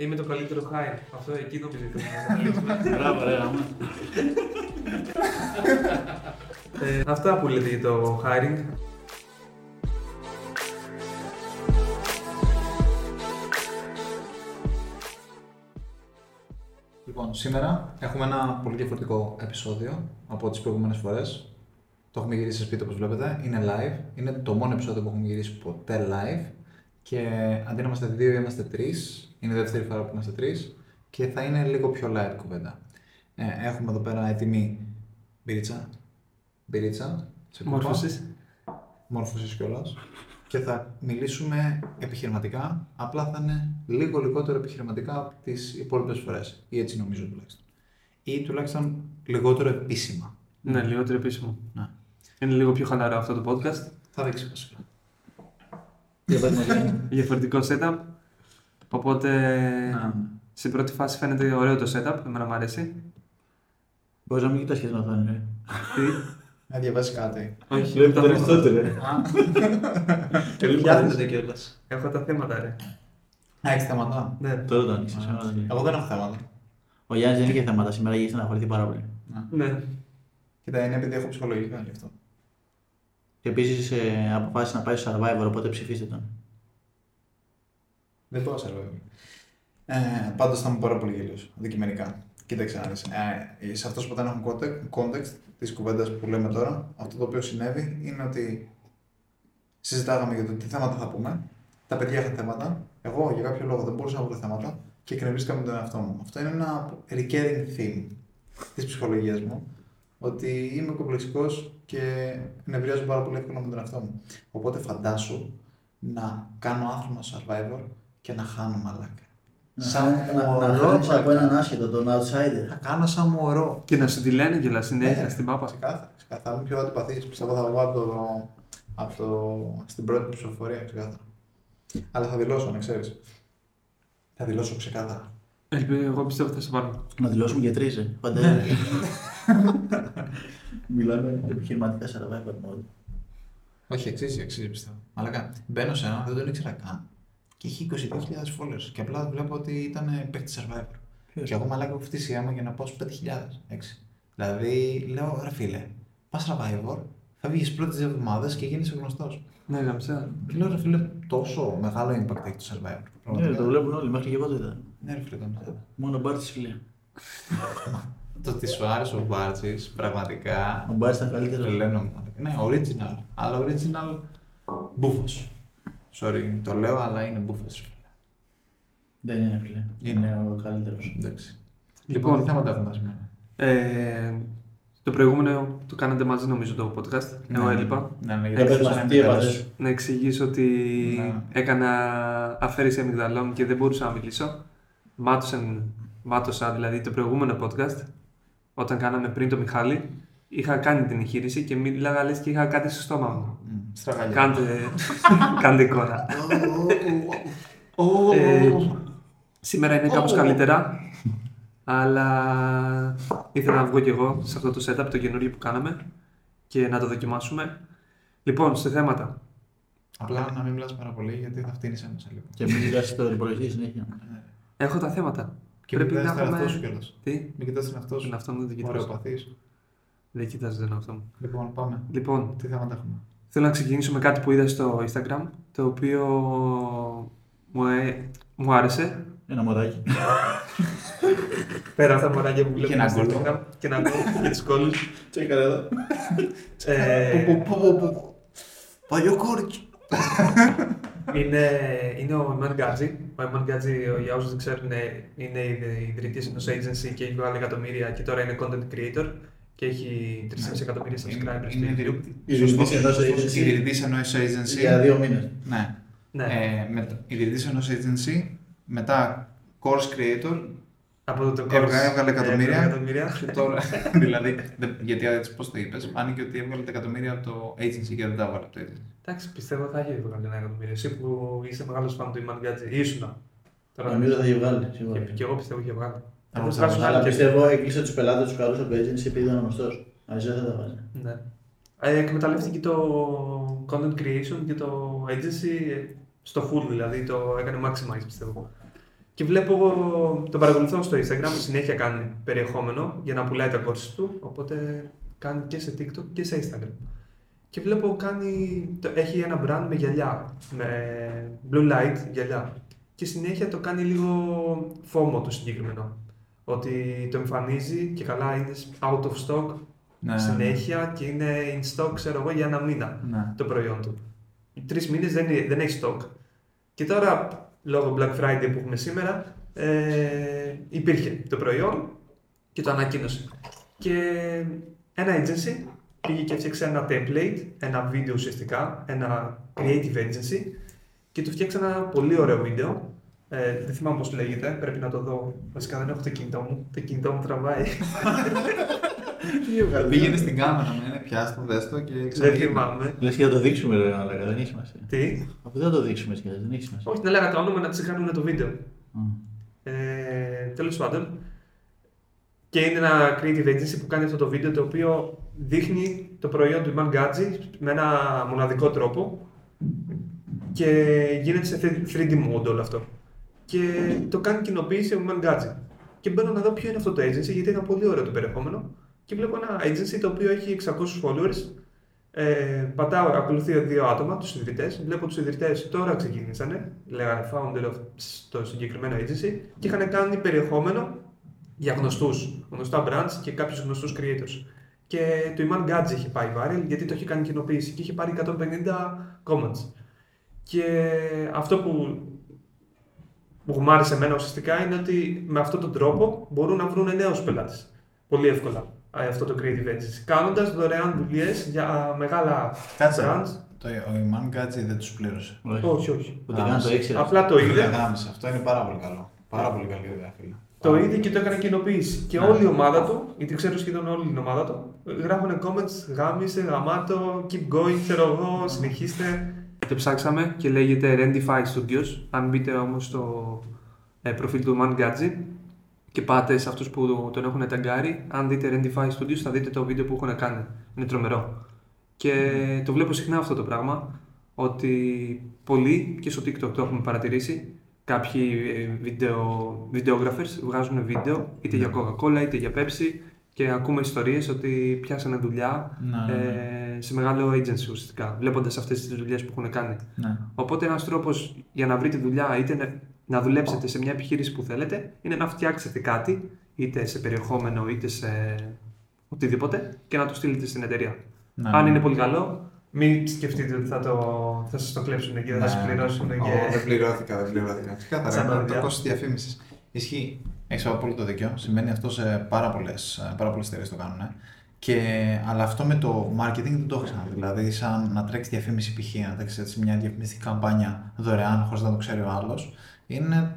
Είμαι το καλύτερο hire. Αυτό εκεί νομίζω ότι Μπράβο, ρε, άμα. ε, Αυτά που λέτε για το hiring. Λοιπόν, σήμερα έχουμε ένα πολύ διαφορετικό επεισόδιο από τις προηγούμενες φορές. Το έχουμε γυρίσει σε σπίτι όπως βλέπετε, είναι live. Είναι το μόνο επεισόδιο που έχουμε γυρίσει ποτέ live. Και αντί να είμαστε δύο, είμαστε τρεις. Είναι η δεύτερη φορά που είμαστε τρεις. Και θα είναι λίγο πιο light κουβέντα. Ε, έχουμε εδώ πέρα έτοιμη μπυρίτσα. Μπυρίτσα. σε κούπα. Μόρφωσης. Μόρφωσης κιόλας. Και θα μιλήσουμε επιχειρηματικά, απλά θα είναι λίγο λιγότερο επιχειρηματικά από τις υπόλοιπες φορές. Ή έτσι νομίζω τουλάχιστον. Ή τουλάχιστον λιγότερο επίσημα. Ναι, λιγότερο επίσημο. Ναι. Είναι λίγο πιο χαλαρό αυτό το podcast. Θα δείξει βασικά. Για πες μας, Γιάννη. Διαφορετικό setup. Οπότε Ναι. στην πρώτη φάση φαίνεται ωραίο το setup. Εμένα μου αρέσει. Μπορείς να μην κοιτάς και την οθόνη, ρε. Τι; Να διαβάσεις κάτι. Όχι, Βλέπει τα τον θέματα. Αριστότελε. Καλή Πιάνετε κιόλας. Έχω τα θέματα, ρε. Α, έχεις θέματα; Ναι. Τώρα το άνοιξες. Α, ωραία. Εγώ δεν έχω θέματα. Ο Γιάννης δεν είχε θέματα σήμερα, είχε στεναχωρηθεί πάρα πολύ. Ναι. ναι. Κοίτα, είναι επειδή έχω ψυχολογικά γι' αυτό. Και επίσης ε, αποφάσισε να πάει στο Survivor, οπότε ψηφίστε τον. Δεν πάω σε λόγο. Ε, Πάντως θα είμαι πάρα πολύ γέλιο, αντικειμενικά. Κοίταξε να δεις. Ε, σε αυτού που δεν έχουν context, context της κουβέντας που λέμε τώρα, αυτό το οποίο συνέβη είναι ότι συζητάγαμε για το τι θέματα θα πούμε. Τα παιδιά είχαν θέματα. Εγώ για κάποιο λόγο δεν μπορούσα να βρω θέματα και εκνευρίστηκα με τον εαυτό μου. Αυτό είναι ένα recurring theme της ψυχολογίας μου. Ότι είμαι κομπλεξικός και νευριάζω πάρα πολύ εύκολα με τον εαυτό μου. Οπότε φαντάσου να κάνω άνθρωπο survivor και να χάνω μαλάκα. Σαν να, να, να μωρό, χάνεις από μαλάκα. έναν άσχετο, τον outsider. Θα κάνω σαν μωρό. Και να σου τη λένε κιόλας συνέχεια Ναι, στην πάπα. Ξεκάθαρα. ξεκάθαρα. Είμαι πιο αντιπαθής. Πιστεύω θα βγω από το, από το, στην πρώτη μου ψηφοφορία. Ξεκάθαρα. Αλλά θα δηλώσω, να ξέρεις. Θα δηλώσω ξεκάθαρα. Ελπίζω, εγώ πιστεύω θα σε πάρω. Να δηλώσουμε και τρεις, ε. Φαντάζομαι. Μιλάμε επιχειρηματικά Survivor mode. Όχι, αξίζει, αξίζει πιστεύω. Αλλά μπαίνω σε έναν, δεν τον ήξερα καν. Και έχει 22.000 followers. Και απλά βλέπω ότι ήταν παίκτης survivor. Ποιος; Και εγώ μαλάκα έχω φτύσει αίμα για να πάω στους 5.000. έξι. Δηλαδή, λέω, ρε φίλε, πας survivor, θα βγει πρώτες δύο εβδομάδες και γίνει γνωστός. Ναι, γαμψά. Και λέω, ρε φίλε, τόσο μεγάλο impact έχει το survivor. Ναι, Πραγματικά. το βλέπουν όλοι, μέχρι και εγώ το είδα. Ναι, ρε φίλε, το είδα. Μόνο ο Μπάρτης φίλε. Το ότι σου άρεσε ο Μπάρτσι, πραγματικά. Ο Μπάρτης ήταν καλύτερος. Τρελαίνω μου. Ναι, original. Αλλά original μπούφος. Sorry, το λέω, αλλά είναι μπούφος. Δεν είναι φίλε. Είναι. Είναι ο καλύτερος. Εντάξει. Λοιπόν. Λοιπόν, τι θέματα έχουμε σήμερα. Ε, το προηγούμενο το κάνατε μαζί νομίζω το podcast. Εγώ έλειπα. Ναι, ναι, Ε, πες μας, τι έπαθες. Να εξηγήσω ότι Ναι. έκανα αφαίρεση αμυγδαλών και δεν μπορούσα να μιλήσω. Μάτωσαν, μάτωσα δηλαδή το προηγούμενο podcast όταν κάναμε πριν το Μιχάλη. Είχα κάνει την εγχείρηση και μίλαγα λες και είχα κάτι στο στόμα μου. Μμ, Στραγαλιά. Κάντε, κάντε εικόνα. Ω, Ε, σήμερα είναι κάπως καλύτερα, αλλά ήθελα να βγω κι εγώ σε αυτό το setup, το καινούργιο που κάναμε και να το δοκιμάσουμε. Λοιπόν, σε θέματα. Απλά να μην μιλάς πάρα πολύ γιατί θα φτύνεις ένα σε λίγο. Και μην κοιτάς το υπολογιστή συνέχεια. Έχω τα θέματα. Και Πρέπει μην να κοιτάς τον έχουμε- εαυτό σου κιόλας. Τι, Μην κοιτάς τον εαυτό σου. τον αυτό μου δεν το κοιτάζω. Ωραιοπαθής. Δεν κοιτάζω τον αυτό μου. Λοιπόν, πάμε. Λοιπόν, Τι θέματα έχουμε; θέλω να ξεκινήσω με κάτι που είδα στο Instagram, το οποίο μου, ε, μου άρεσε. Ένα μωράκι. Πέρα από τα μωράκια που Και βλέπουμε ένα στο γκολ. Instagram και ένα γκολ και τους κόλλους. Τσέκα εδώ. Ε, Παλιό κόρκι. Είναι, είναι ο Εμάν Γκάτζη. Ο Εμάν Γκάτζη, για όσου δεν ξέρουν, είναι ιδρυτής ενός agency και έχει βγάλει εκατομμύρια και τώρα είναι content creator και έχει 3,5 εκατομμύρια subscribers στο Είναι YouTube. ιδρυ- Ιδρυτής ενός σωστός, agency. Ιδρυτής ενός agency. Για δύο μήνες. Ναι. Ναι, Ε, με, ιδρυτής ενός agency, μετά course creator από το έβγα- course έβγαλε εκατομμύρια. έβγαλε εκατομμύρια. και τώρα, δηλαδή, δεν- γιατί έτσι πώς το είπες, φάνηκε ότι έβγαλε τα εκατομμύρια από το agency και δεν τα έβγαλε από το agency. Εντάξει, πιστεύω θα έχει βγάλει ένα εκατομμύριο. Εσύ που είσαι μεγάλος φαν του Εμάν Γκάτζη, ήσουν. Τώρα Νομίζω θα έχει βγάλει. σίγουρα. και, και εγώ πιστεύω είχε βγάλει. Θα Θα μας βγάζουν βγάλει. Αλλά άλλοι και- πιστεύω έκλεισε τους πελάτες τους καλούς από το agency επειδή ήταν γνωστός. Αλλιώ δεν θα τα βάζει. Ναι. Ε, εκμεταλλεύτηκε το content creation και το agency στο full δηλαδή, το έκανε maximize πιστεύω. Και βλέπω, τον παρακολουθώ στο Instagram, συνέχεια κάνει περιεχόμενο για να πουλάει τα courses του, οπότε κάνει και σε TikTok και σε Instagram. Και βλέπω κάνει, το- έχει ένα brand με γυαλιά, με blue light γυαλιά. Και συνέχεια το κάνει λίγο φόμο το συγκεκριμένο. Ότι το εμφανίζει και καλά είναι out of stock Ναι, συνέχεια και είναι in stock, ξέρω εγώ, για ένα μήνα Ναι. το προϊόν του. Τρεις μήνες δεν, δεν έχει stock. Και τώρα, λόγω Black Friday που έχουμε σήμερα, ε, υπήρχε το προϊόν και το ανακοίνωσε. Και ένα agency πήγε και έφτιαξε ένα template, ένα βίντεο ουσιαστικά, ένα creative agency και του φτιάξε ένα πολύ ωραίο βίντεο. Ε, δεν θυμάμαι πώς λέγεται, πρέπει να το δω. Βασικά δεν έχω το κινητό μου. Το κινητό μου τραβάει. Πήγαινε στην κάμερα, με είναι πιάστο, δες το και δεν ξαναγίνει. θυμάμαι. Λες και θα το δείξουμε, ρε, αλλά δεν έχει σημασία. Τι; Αφού δεν θα το δείξουμε σχεδόν, δεν έχει σημασία. Όχι, την έλεγα τα όνομα να τις κάνουν το βίντεο. Α. Ε, Τέλος πάντων. Και είναι ένα creative agency που κάνει αυτό το βίντεο το οποίο δείχνει το προϊόν του Iman Gadget με ένα μοναδικό τρόπο και γίνεται σε 3D mode όλο αυτό. Και το κάνει κοινοποίηση ο Iman Gadget. Και μπαίνω να δω ποιο είναι αυτό το agency γιατί είναι πολύ ωραίο το περιεχόμενο. Και βλέπω ένα agency το οποίο έχει 600 followers. Ε, πατάω, ακολουθεί δύο άτομα, τους ιδρυτές. Βλέπω τους ιδρυτές τώρα ξεκίνησανε, λέγανε founder of το συγκεκριμένο agency και είχαν κάνει περιεχόμενο για γνωστούς, γνωστά brands και κάποιους γνωστούς creators. Και το Iman Gadget είχε πάει viral γιατί το είχε κάνει κοινοποίηση και είχε πάρει 150 comments. Και αυτό που, που μου άρεσε εμένα ουσιαστικά είναι ότι με αυτόν τον τρόπο μπορούν να βρουν νέους πελάτες. Πολύ εύκολα ε, αυτό το creative agency. Κάνοντας δωρεάν δουλειές για μεγάλα Κάτσε. brands. Το, ο Ιμάν Γκάτζι δεν τους πλήρωσε. Όχι, όχι. Ούτε καν το ήξερα. Απλά το είδε. Γάμισε. Αυτό είναι πάρα πολύ καλό. Πάρα πολύ καλή ιδέα, φίλε. Το είδε και το έκανε κοινοποίηση. Και όλη η ομάδα του, γιατί ξέρω σχεδόν όλη την ομάδα του, γράφουν comments, γάμισε, γαμάτο, keep going, ξέρω εγώ, συνεχίστε. Και ψάξαμε και λέγεται Rendify Studios. Αν μπείτε όμως στο ε, προφίλ του Man Gadget και πάτε σε αυτούς που τον έχουν ταγκάρει, αν δείτε Rendify Studios θα δείτε το βίντεο που έχουν κάνει. Είναι τρομερό. Και το βλέπω συχνά αυτό το πράγμα, ότι πολλοί και στο TikTok το έχουμε παρατηρήσει, κάποιοι ε, βίντεο, videographers βγάζουν βίντεο είτε για Coca-Cola είτε για Pepsi και ακούμε ιστορίες ότι πιάσανε δουλειά Ναι, ναι, ε, σε μεγάλο agency ουσιαστικά, βλέποντας αυτές τις δουλειές που έχουν κάνει. Ναι. Οπότε ένας τρόπος για να βρείτε δουλειά είτε να, να δουλέψετε σε μια επιχείρηση που θέλετε είναι να φτιάξετε κάτι είτε σε περιεχόμενο είτε σε οτιδήποτε και να το στείλετε στην εταιρεία. Ναι, Αν ναι. είναι πολύ καλό, μην σκεφτείτε ότι θα, το, θα σας το κλέψουν και δεν θα σας Ναι. πληρώσουν. Ω, Και... Δεν πληρώθηκα, δεν πληρώθηκα. Σαν Ξεκάθαρα, είναι παιδιά. το κόστο διαφήμισης. Ισχύει. Έχεις απόλυτο δίκιο. Συμβαίνει αυτό σε πάρα πολλές πάρα πολλές εταιρείες το κάνουν. ε. Και, αλλά αυτό με το marketing δεν το έχω ξαναδεί. Δηλαδή, σαν να τρέξει διαφήμιση π.χ. να τρέξει έτσι μια διαφημιστική καμπάνια δωρεάν χωρίς να το ξέρει ο άλλος, είναι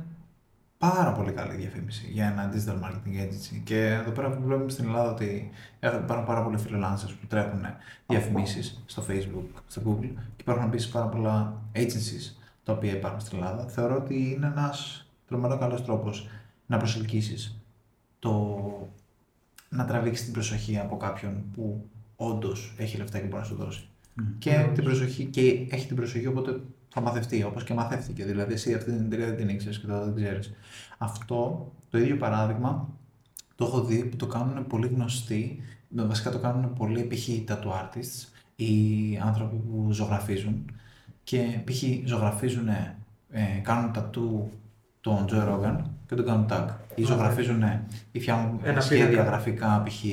πάρα πολύ καλή διαφήμιση για ένα digital marketing agency. Και εδώ πέρα που βλέπουμε στην Ελλάδα ότι έχουν- υπάρχουν πάρα πολλοί freelancers που τρέχουν διαφημίσεις στο Facebook, στο Google και υπάρχουν επίσης πάρα πολλά agencies τα οποία υπάρχουν στην Ελλάδα. Θεωρώ ότι είναι ένας τρομερό καλός τρόπος να προσελκύσεις το να τραβήξεις την προσοχή από κάποιον που όντως έχει λεφτά και μπορεί να σου δώσει. Και, την προσοχή, και έχει την προσοχή, οπότε θα μαθευτεί όπως και μαθεύτηκε. Δηλαδή, εσύ αυτή την εταιρεία δεν την ήξερες και τώρα δεν την ξέρεις. Αυτό το ίδιο παράδειγμα το έχω δει που το κάνουν πολύ γνωστοί. Βασικά το κάνουν πολύ π.χ. tattoo artists ή άνθρωποι που ζωγραφίζουν. Και π.χ. ζωγραφίζουν, ε, κάνουν tattoo τον Joe Rogan και τον κάνουν tag. Ή ζωγραφίζουν ή φτιάχνουν Ένα σχέδια πίνακα. γραφικά π.χ.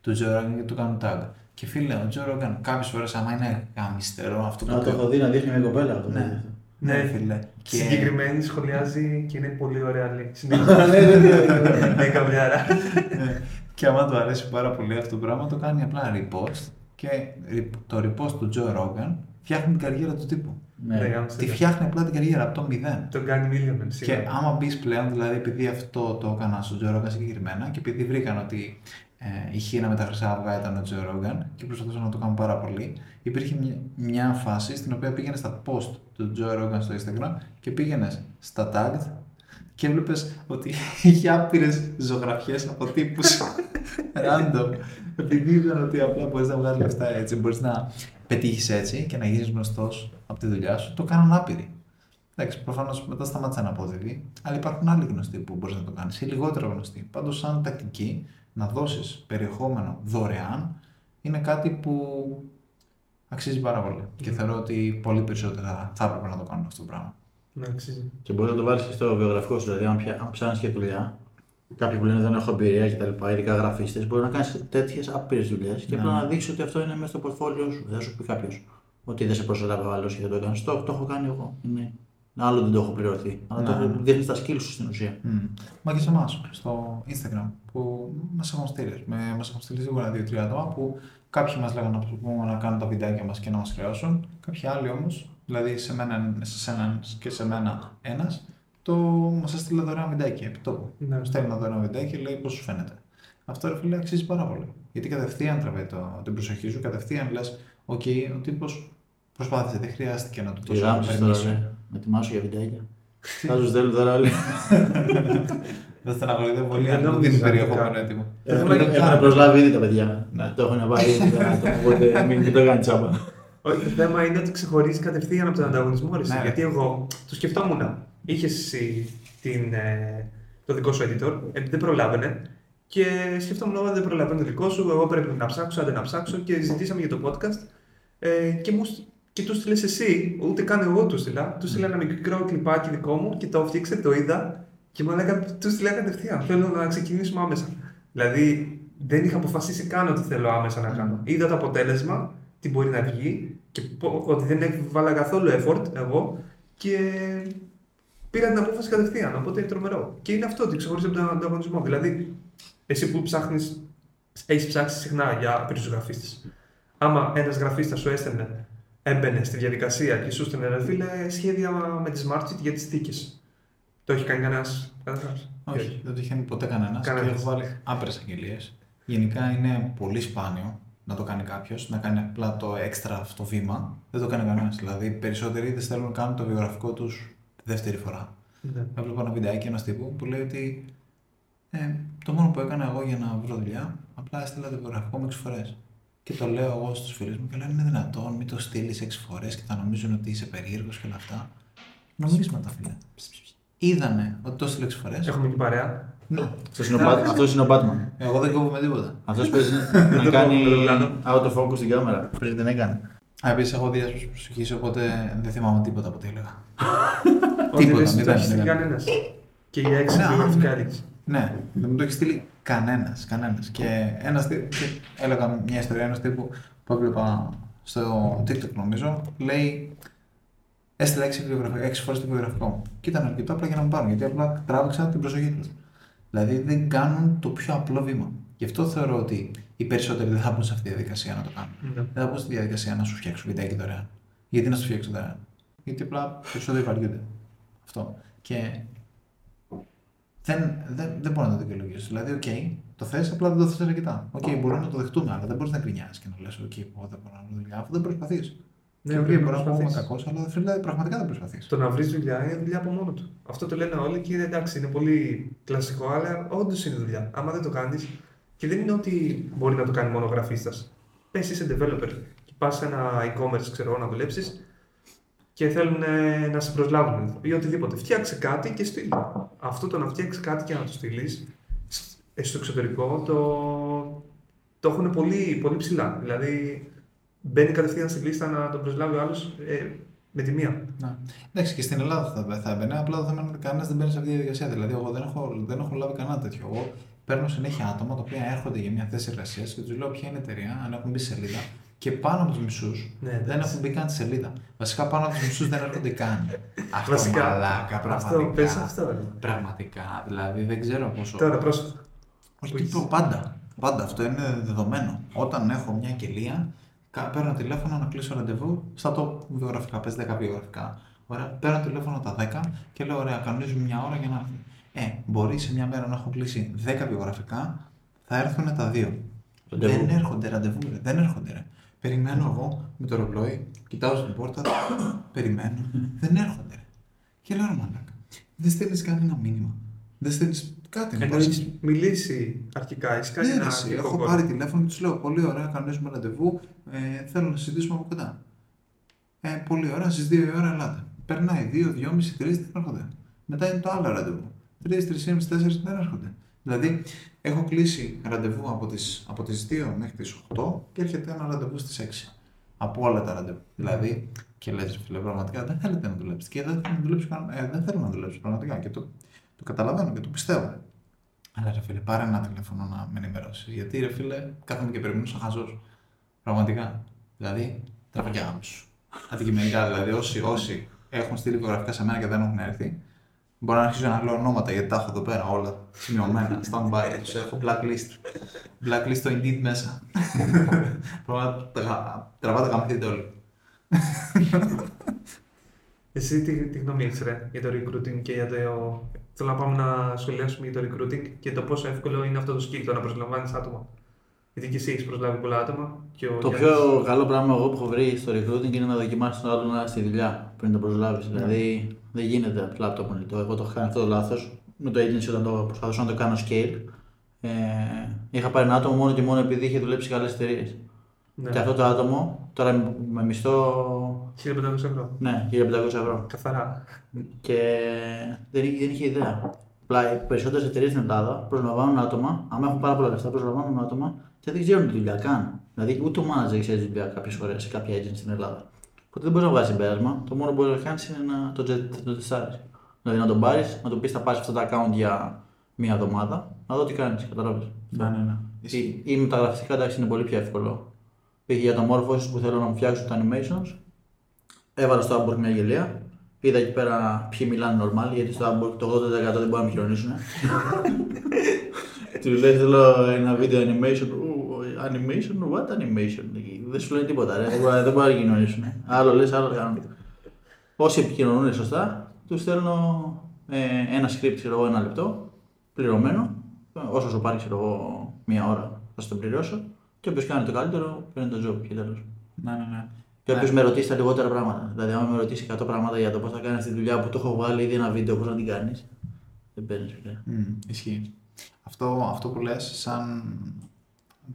του Joe Rogan και τον κάνουν tag. Και φίλε, ο Joe Rogan κάποιες φορές, άμα είναι γαμιστερό αυτό Να το έχω δει να δείχνει μια κοπέλα. αυτό. Ναι. Ναι. Ναι, φίλε. Και... Συγκεκριμένη σχολιάζει και είναι πολύ ωραία λέει. Συνέχισε. Ναι, ναι, ναι, ναι. Ναι, καμιάρα. Ναι. και άμα του αρέσει πάρα πολύ αυτό το πράγμα, το κάνει απλά repost και re- το repost του Joe Rogan φτιάχνει την καριέρα του τύπου. Ναι, Ναι. γάμισε Τη το. φτιάχνει απλά την καριέρα από το μηδέν. Τον κάνει millionaire Και σίγουρα. άμα μπεις πλέον, δηλαδή επειδή αυτό το έκανα στον Joe Rogan συγκεκριμένα και επειδή βρήκαν ότι ε, η χείρα με τα χρυσά αυγά ήταν ο Joe Rogan και προσπαθούσαν να το κάνουν πάρα πολύ, υπήρχε μια, μια φάση στην οποία πήγαινες στα post του Joe Rogan στο Instagram και πήγαινες στα tagged και έβλεπες ότι είχε άπειρες ζωγραφιές από τύπους random. Επειδή είδαν ότι απλά μπορείς να βγάλεις λεφτά έτσι, μπορείς να πετύχεις έτσι και να γίνεις γνωστός από τη δουλειά σου, το κάναν άπειροι. Εντάξει, προφανώς μετά σταμάτησε να αποδίδει, αλλά υπάρχουν άλλοι γνωστοί που μπορείς να το κάνεις ή λιγότερο γνωστοί. Πάντως, σαν τακτική, να δώσεις περιεχόμενο δωρεάν είναι κάτι που αξίζει πάρα πολύ. Και θεωρώ ότι πολύ περισσότερα θα έπρεπε να το κάνουν αυτό το πράγμα. Ναι, αξίζει. Και μπορείς να το βάλεις και στο βιογραφικό σου. Δηλαδή, αν, πια- αν ψάχνεις και δουλειά, κάποιοι που λένε δεν έχω εμπειρία κτλ., ειδικά γραφίστες, μπορεί να κάνεις τέτοιες άπειρες δουλειές και Ναι. απλά να δείξει ότι αυτό είναι μέσα στο πορτφόλιο σου. Δεν θα σου πει κάποιος ότι δεν σε προσελάβει ο άλλος και δεν το έκανες. Το, το έχω κάνει εγώ. Είναι άλλο δεν το έχω πληρωθεί. Αλλά Ναι. το δείχνεις τα skills σου στην ουσία. Μα και σε εμάς, στο Instagram, που μας έχουν στείλει. Μας έχουν στείλει σίγουρα δύο-τρία άτομα που κάποιοι μας λέγανε να πούμε να κάνουν τα βιντεάκια μας και να μας χρεώσουν. Κάποιοι άλλοι όμως, δηλαδή σε μένα, σε έναν και σε μένα ένας, το μας έστειλε δωρεάν βιντεάκι επί τόπου. Ναι. Μου στέλνει ένα δωρεάν βιντεάκι και λέει πώς σου φαίνεται. Αυτό ρε φίλε αξίζει πάρα πολύ. Γιατί κατευθείαν τραβάει το, την προσοχή σου, κατευθείαν λες: Οκ, ο τύπος προσπάθησε, δεν χρειάστηκε να του Τι δώσει γάμψει τώρα, permission. ρε. Με ετοιμάσου για βιντεάκια. Θα του στέλνουν τώρα όλοι. Δεν στεναχωρείται πολύ Δεν αν μου νόμιζα δίνει ότι περιεχόμενο κάνω. έτοιμο. Το θέμα είναι- Έχουν προσλάβει ήδη τα παιδιά. Ναι. Το έχουν βάλει ήδη το άτομο, οπότε μην μην το κάνει τσάμπα. Όχι, το θέμα είναι ότι ξεχωρίζεις κατευθείαν από τον ανταγωνισμό. Ρε, Ναι, ρε. γιατί εγώ το σκεφτόμουν. Είχες εσύ την, ε, το δικό σου editor, επειδή δεν προλάβαινε. Και σκεφτόμουν ότι δεν προλαβαίνει το δικό σου. Εγώ πρέπει να ψάξω, άντε να ψάξω. Και ζητήσαμε για το podcast. Ε, και, μου, στ- και τους στείλες εσύ, ούτε καν εγώ τους στείλα. Τους στείλα ένα μικρό κλιπάκι δικό μου και το έφτιαξε, το είδα. Και μου έλεγα, τους στείλα κατευθείαν. Θέλω να ξεκινήσουμε άμεσα. Δηλαδή, δεν είχα αποφασίσει καν ότι θέλω άμεσα να κάνω. Είδα το αποτέλεσμα, τι μπορεί να βγει και πο- ότι δεν έβαλα καθόλου effort εγώ και πήρα την απόφαση κατευθείαν. Οπότε είναι τρομερό. Και είναι αυτό ότι ξεχωρίζει από τον ανταγωνισμό. Δηλαδή, εσύ που ψάχνεις, έχεις ψάξει συχνά για πίσω γραφίστε. Άμα ένας γραφίστας σου έστελνε, έμπαινε στη διαδικασία και σου έστελνε ρε φίλε σχέδια με τη Smartsheet για τις θήκες. Το έχει κάνει κανένας. Όχι, δεν το είχε κάνει ποτέ κανένας και Κανένας. έχω βάλει άπειρες αγγελίες. Γενικά είναι πολύ σπάνιο να το κάνει κάποιος, να κάνει απλά το έξτρα αυτό βήμα. Δεν το κάνει κανένας. Δηλαδή, οι περισσότεροι δεν θέλουν να κάνουν το βιογραφικό τους τη δεύτερη φορά. Ναι. Έβλεπα ένα βιντεάκι ενό τύπου που λέει ότι ε, το μόνο που έκανα εγώ για να βρω δουλειά, απλά έστειλα το βιογραφικό μου 6 φορές. Και το λέω εγώ στους φίλους μου και λένε είναι δυνατόν, μην το στείλεις 6 φορές και θα νομίζουν ότι είσαι περίεργος και όλα αυτά. Νομίσματα, φίλε. Είδανε ότι το έστειλε 6 φορές. Έχουμε και παρέα; Ναι. Αυτός είναι ο Bat- Αυτός είναι ο Batman. Εγώ δεν κόβω με τίποτα. Αυτός παίζει να το κάνει κάνω. out of focus την κάμερα. Πριν δεν έκανε. Α, επίσης έχω διάσπαση προσοχή, οπότε δεν θυμάμαι τίποτα από τι έλεγα. Ότι Τίποτα, δεν μηδέν, το έχεις στείλει μηδέν. κανένας. Και για έξι Ναι, μήνε ναι. και άλυξη. Ναι, δεν μου το έχεις στείλει κανένας. Κανένας. Και ένας έλεγα μια ιστορία ενό τύπου που έβλεπα στο TikTok νομίζω, λέει Έστειλα 6 φορές το βιογραφικό μου. Και ήταν αρκετό απλά για να μου πάρουν, γιατί απλά τράβηξα την προσοχή τους. Δηλαδή δεν κάνουν το πιο απλό βήμα. Γι' αυτό θεωρώ ότι οι περισσότεροι δεν θα μπουν σε αυτή τη διαδικασία να το κάνουν. Ναι. Δεν θα μπουν στη διαδικασία να σου φτιάξουν βιντεάκι δωρεάν. Γιατί να σου φτιάξουν δωρεάν; Γιατί απλά περισσότεροι βαριούνται. Αυτό. Και δεν, δεν, δεν μπορώ να το δικαιολογήσω. Δηλαδή, οκ, το θες, απλά δεν το θες αρκετά. Οκ, μπορούμε να το δεχτούμε, αλλά δεν μπορείς να γκρινιάσεις και να λες: Οκ, εγώ δεν μπορώ να βρω δουλειά, αφού δεν προσπαθείς. Ναι, και οκ, πρέπει να μπορεί να πούμε προσπαθείς. κακός, αλλά φίλε, πραγματικά δεν προσπαθείς. Το να βρεις δουλειά είναι δουλειά από μόνο του. Αυτό το λένε όλοι και είναι εντάξει, είναι πολύ κλασικό, αλλά όντως είναι δουλειά. Άμα δεν το κάνεις, και δεν είναι ότι μπορεί να το κάνει μόνο γραφίστας. Πες είσαι developer και πας σε ένα e-commerce, ξέρω εγώ, να δουλέψεις και θέλουν ε, να σε προσλάβουν ή οτιδήποτε. Φτιάξε κάτι και στείλει. Αυτό το να φτιάξεις κάτι και να το στείλεις στο εξωτερικό το, το έχουν πολύ, πολύ ψηλά. Δηλαδή μπαίνει κατευθείαν στη λίστα να τον προσλάβει ο άλλος ε, με τη μία. Να. Εντάξει, και στην Ελλάδα θα, θα έμπαινε, απλά το θέμα είναι ότι κανένας δεν μπαίνει σε αυτή τη διαδικασία. Δηλαδή, εγώ δεν έχω, δεν έχω λάβει κανένα τέτοιο. Εγώ παίρνω συνέχεια άτομα τα οποία έρχονται για μια θέση εργασίας και τους λέω ποια είναι η εταιρεία, αν έχουν μπει σε σελίδα. Και πάνω από τους μισούς Ναι, δεν εντάξει. έχουν μπει καν στη σελίδα. Βασικά πάνω από τους μισούς δεν έρχονται καν. Αυτό Βασικά, μαλάκα, Αυτό, πραγματικά. πες αυτό. ρε. Πραγματικά, δηλαδή δεν ξέρω πόσο. Τώρα πρόσφατα. Όχι, που τι έχεις- πω, πάντα. Πάντα αυτό είναι δεδομένο. Όταν έχω μια αγγελία, κα- παίρνω τηλέφωνο να κλείσω ραντεβού στα top βιογραφικά. Πες 10 βιογραφικά. Ωραία, παίρνω τηλέφωνο τα 10 και λέω: Ωραία, κανονίζουμε μια ώρα για να έρθει. Ε, μπορεί σε μια μέρα να έχω κλείσει 10 βιογραφικά, θα έρθουν τα δύο. Ραντεβού. Δεν έρχονται ραντεβού, ρε. δεν έρχονται. Ρε. Περιμένω εγώ με το ρολόι, κοιτάω στην πόρτα, περιμένω, δεν έρχονται. Ρε. Και λέω: «Ρε Μαλάκα, δεν στέλνεις κανένα μήνυμα. Δεν στέλνεις κάτι. να Ενώ πας- έχεις μιλήσει αρχικά, έχεις κάνει ναι, ένα ρε, εσύ, αρχικό έχω call. πάρει τηλέφωνο και τους λέω: Πολύ ωραία, κανονίζουμε ραντεβού. Ε, θέλω να συζητήσουμε από κοντά. Ε, πολύ ωραία, στις 2 η ώρα ελάτε. περνάει 2, 2,5, 3 δεν έρχονται. Μετά είναι το άλλο ραντεβού. 3, 3,5, 4 δεν έρχονται. Δηλαδή, έχω κλείσει ραντεβού από τις, από τις 2 μέχρι τις 8 και έρχεται ένα ραντεβού στις 6. Από όλα τα ραντεβού. Δηλαδή, και λες, φίλε, πραγματικά δεν θέλετε να δουλέψετε. Και δεν θέλω να δουλέψω, ε, δεν θέλω να δουλέψω πραγματικά. Και το, το καταλαβαίνω και το πιστεύω. Αλλά ρε φίλε, πάρε ένα τηλέφωνο να με ενημερώσεις. Γιατί ρε φίλε, κάθομαι και περιμένω σαν χαζός. Πραγματικά. Δηλαδή, τραβηγιά σου. Αντικειμενικά δηλαδή, όσοι, όσοι έχουν στείλει βιογραφικά σε μένα και δεν έχουν έρθει, μπορώ να αρχίσω να λέω ονόματα γιατί τα έχω εδώ πέρα όλα σημειωμένα. Stand by, τους έχω blacklist. Blacklist το Indeed μέσα. Τραβάτε καμπηθείτε όλοι. Εσύ τι, τι γνώμη έχεις ρε για το recruiting και για το... Θέλω να πάμε να σχολιάσουμε για το recruiting και το πόσο εύκολο είναι αυτό το skill το να προσλαμβάνεις άτομα. Γιατί και εσύ έχεις προσλάβει πολλά άτομα. Και ο το Γιάννης- πιο καλό πράγμα εγώ που έχω βρει στο recruiting είναι να δοκιμάσει τον άλλον να στη δουλειά πριν το προσλάβεις. Δηλαδή δεν γίνεται απλά το μονιτό. Εγώ το έχω κάνει αυτό το λάθος με το agency όταν το προσπαθούσα να το κάνω scale. Ε, είχα πάρει ένα άτομο μόνο και μόνο επειδή είχε δουλέψει σε καλέ εταιρείες. Ναι. Και αυτό το άτομο τώρα με μισθό 1500 ευρώ. ναι, 1500 ευρώ. Καθαρά. Και δεν, είχε- δεν είχε ιδέα. Απλά οι περισσότερες εταιρείες στην Ελλάδα προσλαμβάνουν άτομα, άμα έχουν πάρα πολλά λεφτά, προσλαμβάνουν άτομα και δεν ξέρουν τη δουλειά καν. Δηλαδή ούτε ο manager ξέρει τη δουλειά κάποιες φορές σε κάποια agency στην Ελλάδα. Οπότε δεν μπορείς να βγάλεις συμπέρασμα. Το μόνο που μπορείς να κάνεις είναι να το, τζε- το τεστάρεις. Δηλαδή να τον πάρεις, να του πεις θα πάρεις αυτό το account για μία εβδομάδα, να δω τι κάνεις. Κατάλαβες. Ναι, ναι, ναι. Ή, ή με τα γραφιστικά εντάξει είναι πολύ πιο εύκολο. Πήγε για το μόρφωση που θέλω να μου φτιάξω τα animations. Έβαλα στο Upwork μια γελία. Είδα εκεί πέρα ποιοι μιλάνε normal, γιατί στο Upwork το 80% δεν μπορεί να με χειρονίσουν. Του λέει θέλω ένα βίντεο animation. Ου, animation, what animation; Δεν σου λένε τίποτα, ρε. δεν μπορεί- δεν μπορεί να κοινωνήσουν. Άλλο λες, άλλο κάνουν. Όσοι επικοινωνούν σωστά, τους στέλνω ε, ένα script, ξέρω εγώ, ένα λεπτό, πληρωμένο. Όσο σου πάρει, ξέρω εγώ, μία ώρα, θα σου το πληρώσω. Και όποιος κάνει το καλύτερο, παίρνει το job και τέλος. Ναι, ναι, ναι. Και όποιος με ρωτήσει τα λιγότερα πράγματα. Δηλαδή, αν με ρωτήσει 100 πράγματα για το πώς θα κάνεις τη δουλειά που το έχω βάλει ήδη ένα βίντεο, πώς να την κάνεις. Δεν παίρνεις, φίλε. Μμ, ισχύει. Αυτό, αυτό που λες, σαν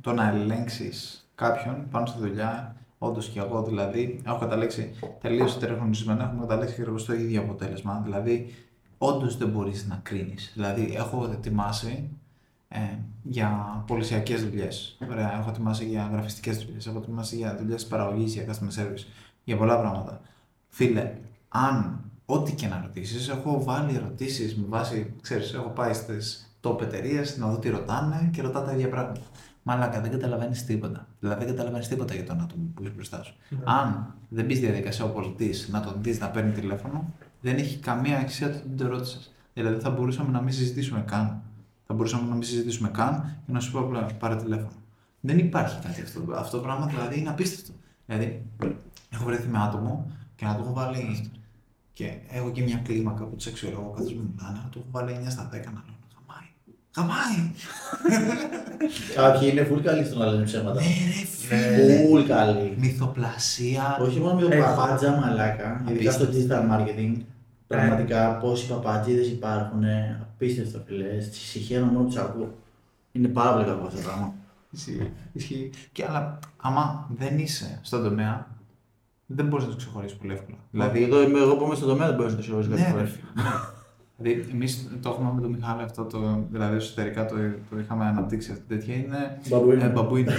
το να ελέγξεις κάποιον πάνω στη δουλειά, όντως και εγώ δηλαδή, έχω καταλήξει τελείως τερεχρονισμένα, έχουμε καταλήξει και εγώ στο ίδιο αποτέλεσμα. Δηλαδή, όντως δεν μπορείς να κρίνεις. Δηλαδή, έχω ετοιμάσει ε, για πολυσιακές δουλειές. Έχω ετοιμάσει για γραφιστικές δουλειές, έχω ετοιμάσει για δουλειές παραγωγής, για customer service, για πολλά πράγματα. Φίλε, αν ό,τι και να ρωτήσεις, έχω βάλει ερωτήσεις με βάση, ξέρεις, έχω πάει στις top εταιρείες να δω τι ρωτάνε και ρωτά τα ίδια πράγματα. Μαλάκα, δεν καταλαβαίνεις τίποτα. Δηλαδή, δεν καταλαβαίνεις τίποτα για τον άτομο που έχει μπροστά σου. Αν δεν μπεις στη διαδικασία ο πολιτή να τον δεις να παίρνει τηλέφωνο, δεν έχει καμία αξία το ότι το ρώτησες. Δηλαδή, θα μπορούσαμε να μην συζητήσουμε καν. Θα μπορούσαμε να μην συζητήσουμε καν και να σου πω απλά πάρε τηλέφωνο. Δεν υπάρχει κάτι αυτό. Αυτό το πράγμα δηλαδή είναι απίστευτο. Δηλαδή, έχω βρεθεί με άτομο και να του έχω βάλει. Και έχω και μια κλίμακα που τους αξιολογώ καθώς μου μιλάνε. Να του έχω βάλει 9 στα 10 να λέω Χαμάει. Χαμάει! Κάποιοι είναι full καλοί στο να λένε ψέματα. Ναι, ρε φίλε. Full καλοί. Μυθοπλασία. Όχι μόνο με το Ε, παπάτζα μαλάκα, ειδικά στο Απίστευτο. digital marketing. Πραγματικά πόσοι παπατζίδες υπάρχουν, απίστευτο φιλέ. Στη ησυχία να μόνο τους ακούω. Είναι πάρα πολύ κακό αυτό το πράγμα. Ισχύει. Ισχύει. Και αλλά, άμα δεν είσαι στον τομέα, δεν μπορείς να το ξεχωρίσεις πολύ εύκολα. Δηλαδή, εδώ είμαι εγώ που είμαι στο τομέα δεν μπορείς να το σιωρίσει κάποια Ναι, φορά. ρε φίλε, ναι. Δηλαδή, εμείς το έχουμε με τον Μιχάλη αυτό, το, δηλαδή εσωτερικά το, το είχαμε αναπτύξει αυτή τέτοια. Είναι Μπαμπούινο. ε, μπαμπούινο.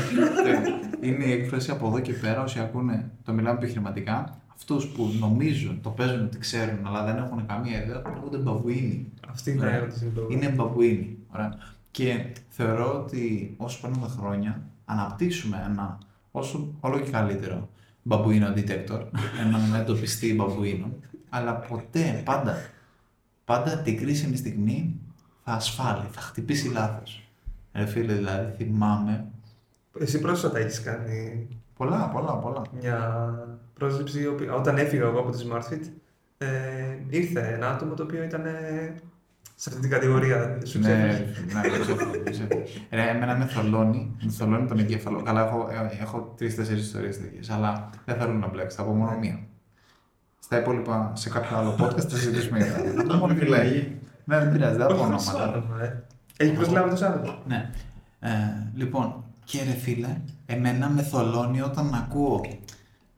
Ναι. είναι η έκφραση από εδώ και πέρα, όσοι ακούνε, το μιλάμε επιχειρηματικά, αυτούς που νομίζουν, το παίζουν ότι ξέρουν, αλλά δεν έχουν καμία ιδέα, λέγονται μπαμπουίνοι. Αυτή είναι η Ωραία. ερώτηση. που- Είναι μπαμπουίνοι. Ωραία. Και θεωρώ ότι όσο περνούν τα χρόνια, αναπτύσσουμε ένα όσο όλο και καλύτερο μπαμπουίνο detector, έναν εντοπιστή μπαμπουίνων, αλλά ποτέ, πάντα, πάντα την κρίσιμη στιγμή θα ασφάλει, θα χτυπήσει λάθος. Ρε φίλε, δηλαδή θυμάμαι Εσύ πρόσφατα έχεις κάνει πολλά, πολλά, πολλά. μια πρόσληψη. η οποία- Όταν έφυγα εγώ από τη SmartFit, ε, ήρθε ένα άτομο το οποίο ήταν ε, σε αυτή την κατηγορία. Σου Ναι, ξέρει. ναι, δεν ξέρω, δεν ξέρω. Ρε, εμένα με θολώνει, με θολώνει τον εγκέφαλο. Καλά, έχω, ε, έχω τρει-τέσσερι ιστορίες τέτοιες, αλλά δεν θέλω να μπλέξει. Θα πω μόνο μία. Στα υπόλοιπα, σε κάποιο άλλο podcast θα συζητήσουμε για τα. Θα πω μόνο τι λέει. Ναι, δεν πειράζει, δεν θα πω Όχι, ονόματα. όνομα, ε. Έχεις προσλάβει το άτομο. Ναι. Ε, λοιπόν, και ρε φίλε, εμένα με θολώνει όταν ακούω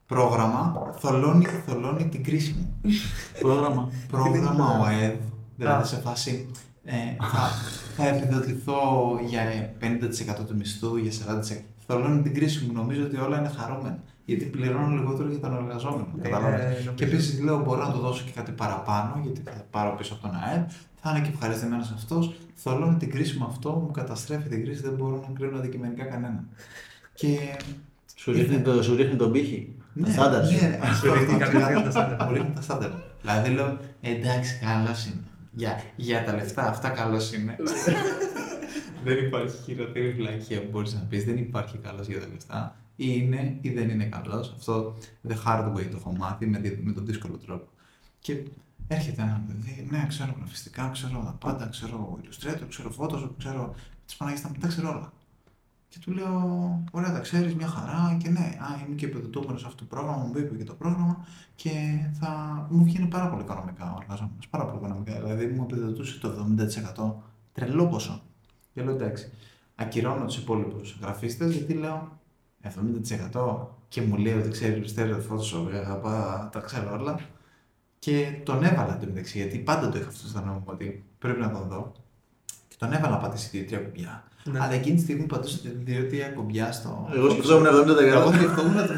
Πρόγραμμα θολώνει, θολώνει την κρίση μου. Πρόγραμμα. Πρόγραμμα ΟΕΔ, Α. δηλαδή σε φάση ε, θα, θα επιδοτηθώ για 50% του μισθού, για 40%. Θολώνει την κρίση μου, νομίζω ότι όλα είναι χαρούμενα. Γιατί πληρώνω λιγότερο για τον εργαζόμενο. Ε, κατάλαβες. νομίζω. Και επίσης λέω: Μπορώ να του δώσω και κάτι παραπάνω, γιατί θα πάρω πίσω από τον ΑΕΠ. Θα είναι και ευχαριστημένος αυτός. Θολώνει την κρίση μου αυτό, μου καταστρέφει την κρίση, δεν μπορώ να κρίνω αντικειμενικά κανέναν. Και. Σου ρίχνει, το, σου ρίχνει τον πύχη; Ναι, Τα στάνταρ σου; ναι, αυτό, Σου ρίχνει αυτό, κατευθείαν αυτό, τα στάνταρ. Μου ρίχνει τα στάνταρ. Δηλαδή λέω: Εντάξει, καλός είναι. Για, για τα λεφτά αυτά καλός είναι. δεν υπάρχει χειρότερη βλακία που μπορείς να πεις. Δεν υπάρχει καλός για τα λεφτά. Ή είναι ή δεν είναι καλός. Αυτό the hard way το έχω μάθει με, τη- με τον δύσκολο τρόπο. Και έρχεται ένα παιδί, ναι, ξέρω γραφιστικά, ξέρω τα πάντα, ξέρω Illustrator, ξέρω Photoshop, ξέρω τι Παναγίες τα ξέρω όλα. Και του λέω, ωραία, τα ξέρεις, μια χαρά. Και ναι, α, είμαι και επιδοτούμενος σε αυτό το πρόγραμμα, μου είπε και το πρόγραμμα. Και θα μου βγαίνει πάρα πολύ οικονομικά ο εργαζόμενος. Πάρα πολύ οικονομικά. Δηλαδή μου επιδοτούσε το 70%. Τρελό ποσό. Και λέω εντάξει. Ακυρώνω τους υπόλοιπους γραφίστες γιατί λέω 70% και μου λέει ότι ξέρεις Illustrator, Photoshop, αγαπά, τα ξέρω όλα. Και τον έβαλα το μεταξύ, γιατί πάντα το είχα αυτό στο νόμο μου ότι πρέπει να τον δω. Και τον έβαλα να πατήσει δύο-τρία κουμπιά. Ναι. Αλλά εκείνη τη στιγμή πατούσα δύο-τρία κουμπιά στο. Εγώ σκεφτόμουν 70%. Εγώ σκεφτόμουν το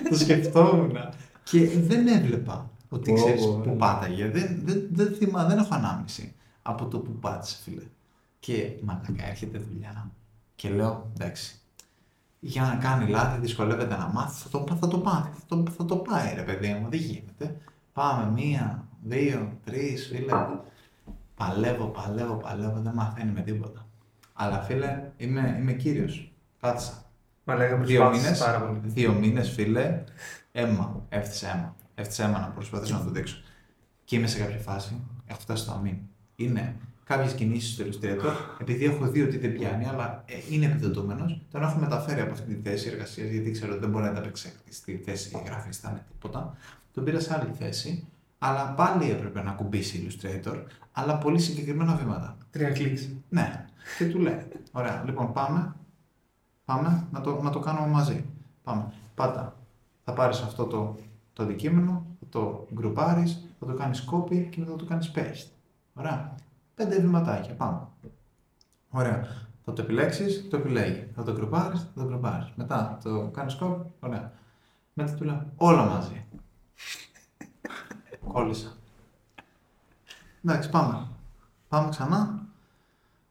70%. το σκεφτόμουν. Και δεν έβλεπα ότι Πω, ξέρεις πω, που ναι. πάταγε. Δεν, δεν, δεν, θυμά, δεν έχω ανάμνηση από το που πάτησε, φίλε. Και μαλακά έρχεται δουλειά. Και λέω, εντάξει, για να κάνει λάθη, δυσκολεύεται να μάθει, θα το, θα το πάθει, θα το, θα το πάει ρε παιδί μου, δεν γίνεται. Πάμε μία, δύο, τρεις, φίλε. Παλεύω, παλεύω, παλεύω, δεν μαθαίνει με τίποτα. Αλλά φίλε, είμαι, είμαι κύριος. Κάτσα. Μα λέγαμε Δύο προσπάθησες μήνες, πάρα πολύ. δύο μήνες φίλε, αίμα, έφτιαξε αίμα. Έφτιαξε αίμα να προσπαθήσω να το δείξω. Και είμαι σε κάποια φάση, έχω φτάσει στο αμήν. Είναι κάποιες κινήσεις στο Illustrator, επειδή έχω δει ότι δεν πιάνει, αλλά ε, είναι επιδοτούμενο, τον έχω μεταφέρει από αυτή τη θέση εργασίας, γιατί ξέρω ότι δεν μπορεί να ανταπεξέλθει στη θέση γραφιστά με τίποτα. Τον πήρα σε άλλη θέση, αλλά πάλι έπρεπε να κουμπίσει Illustrator, αλλά πολύ συγκεκριμένα βήματα. Τρία κλικς. Ναι. Και του λέει, ωραία, λοιπόν πάμε, πάμε να το, να το κάνουμε μαζί. Πάμε. Πάτα. Θα πάρεις αυτό το, το αντικείμενο, θα το γκρουπάρεις, θα το κάνεις copy και μετά θα το κάνεις paste. Ωραία. Πέντε βηματάκια. Πάμε. Ωραία. Θα το επιλέξεις, το επιλέγεις. Θα το γκρουπάρεις, θα το γκρουπάρεις. Μετά θα το κάνεις copy. Ωραία. Μετά του λέω όλα μαζί. Κόλλησα. Εντάξει, πάμε. Πάμε ξανά.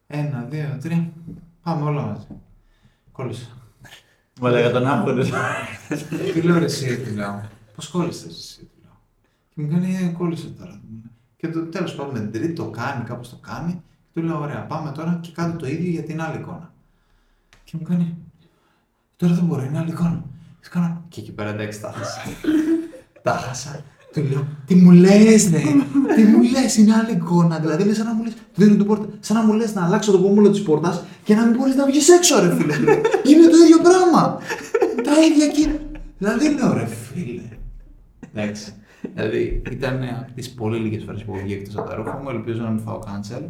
Ένα, δύο, τρία. Πάμε όλα μαζί. Κόλλησα. Μα λέγα τον άγχονε. Τι λέω ρε εσύ, του λέω. Πώς κόλλησες εσύ, του λέω. Και μου κάνει, ε, κόλλησε τώρα. Και το τέλος πάντων με την τρίτη το κάνει, κάπως το κάνει. Και του λέω, ωραία, πάμε τώρα και κάτω το ίδιο για την άλλη εικόνα. Και μου κάνει, τώρα δεν μπορώ, είναι άλλη εικόνα. Και κάνω, και εκεί πέρα εντάξει, τα χάσα. τα χάσα. Του λέω, τι μου λες ρε, τι μου λες, είναι άλλη εικόνα. Δηλαδή είναι σαν να μου λες, δίνω την πόρτα, σαν να μου λες να αλλάξω το πόμολο της πόρτας και να μην μπορείς να βγεις έξω ρε φίλε. είναι το ίδιο πράγμα. τα ίδια και... Δηλαδή λέω ρε φίλε. Εντάξει. Δηλαδή ήταν από τις πολύ λίγες φορές που βγήκε εκτός από τα ρούχα μου. Ελπίζω να μην φάω cancel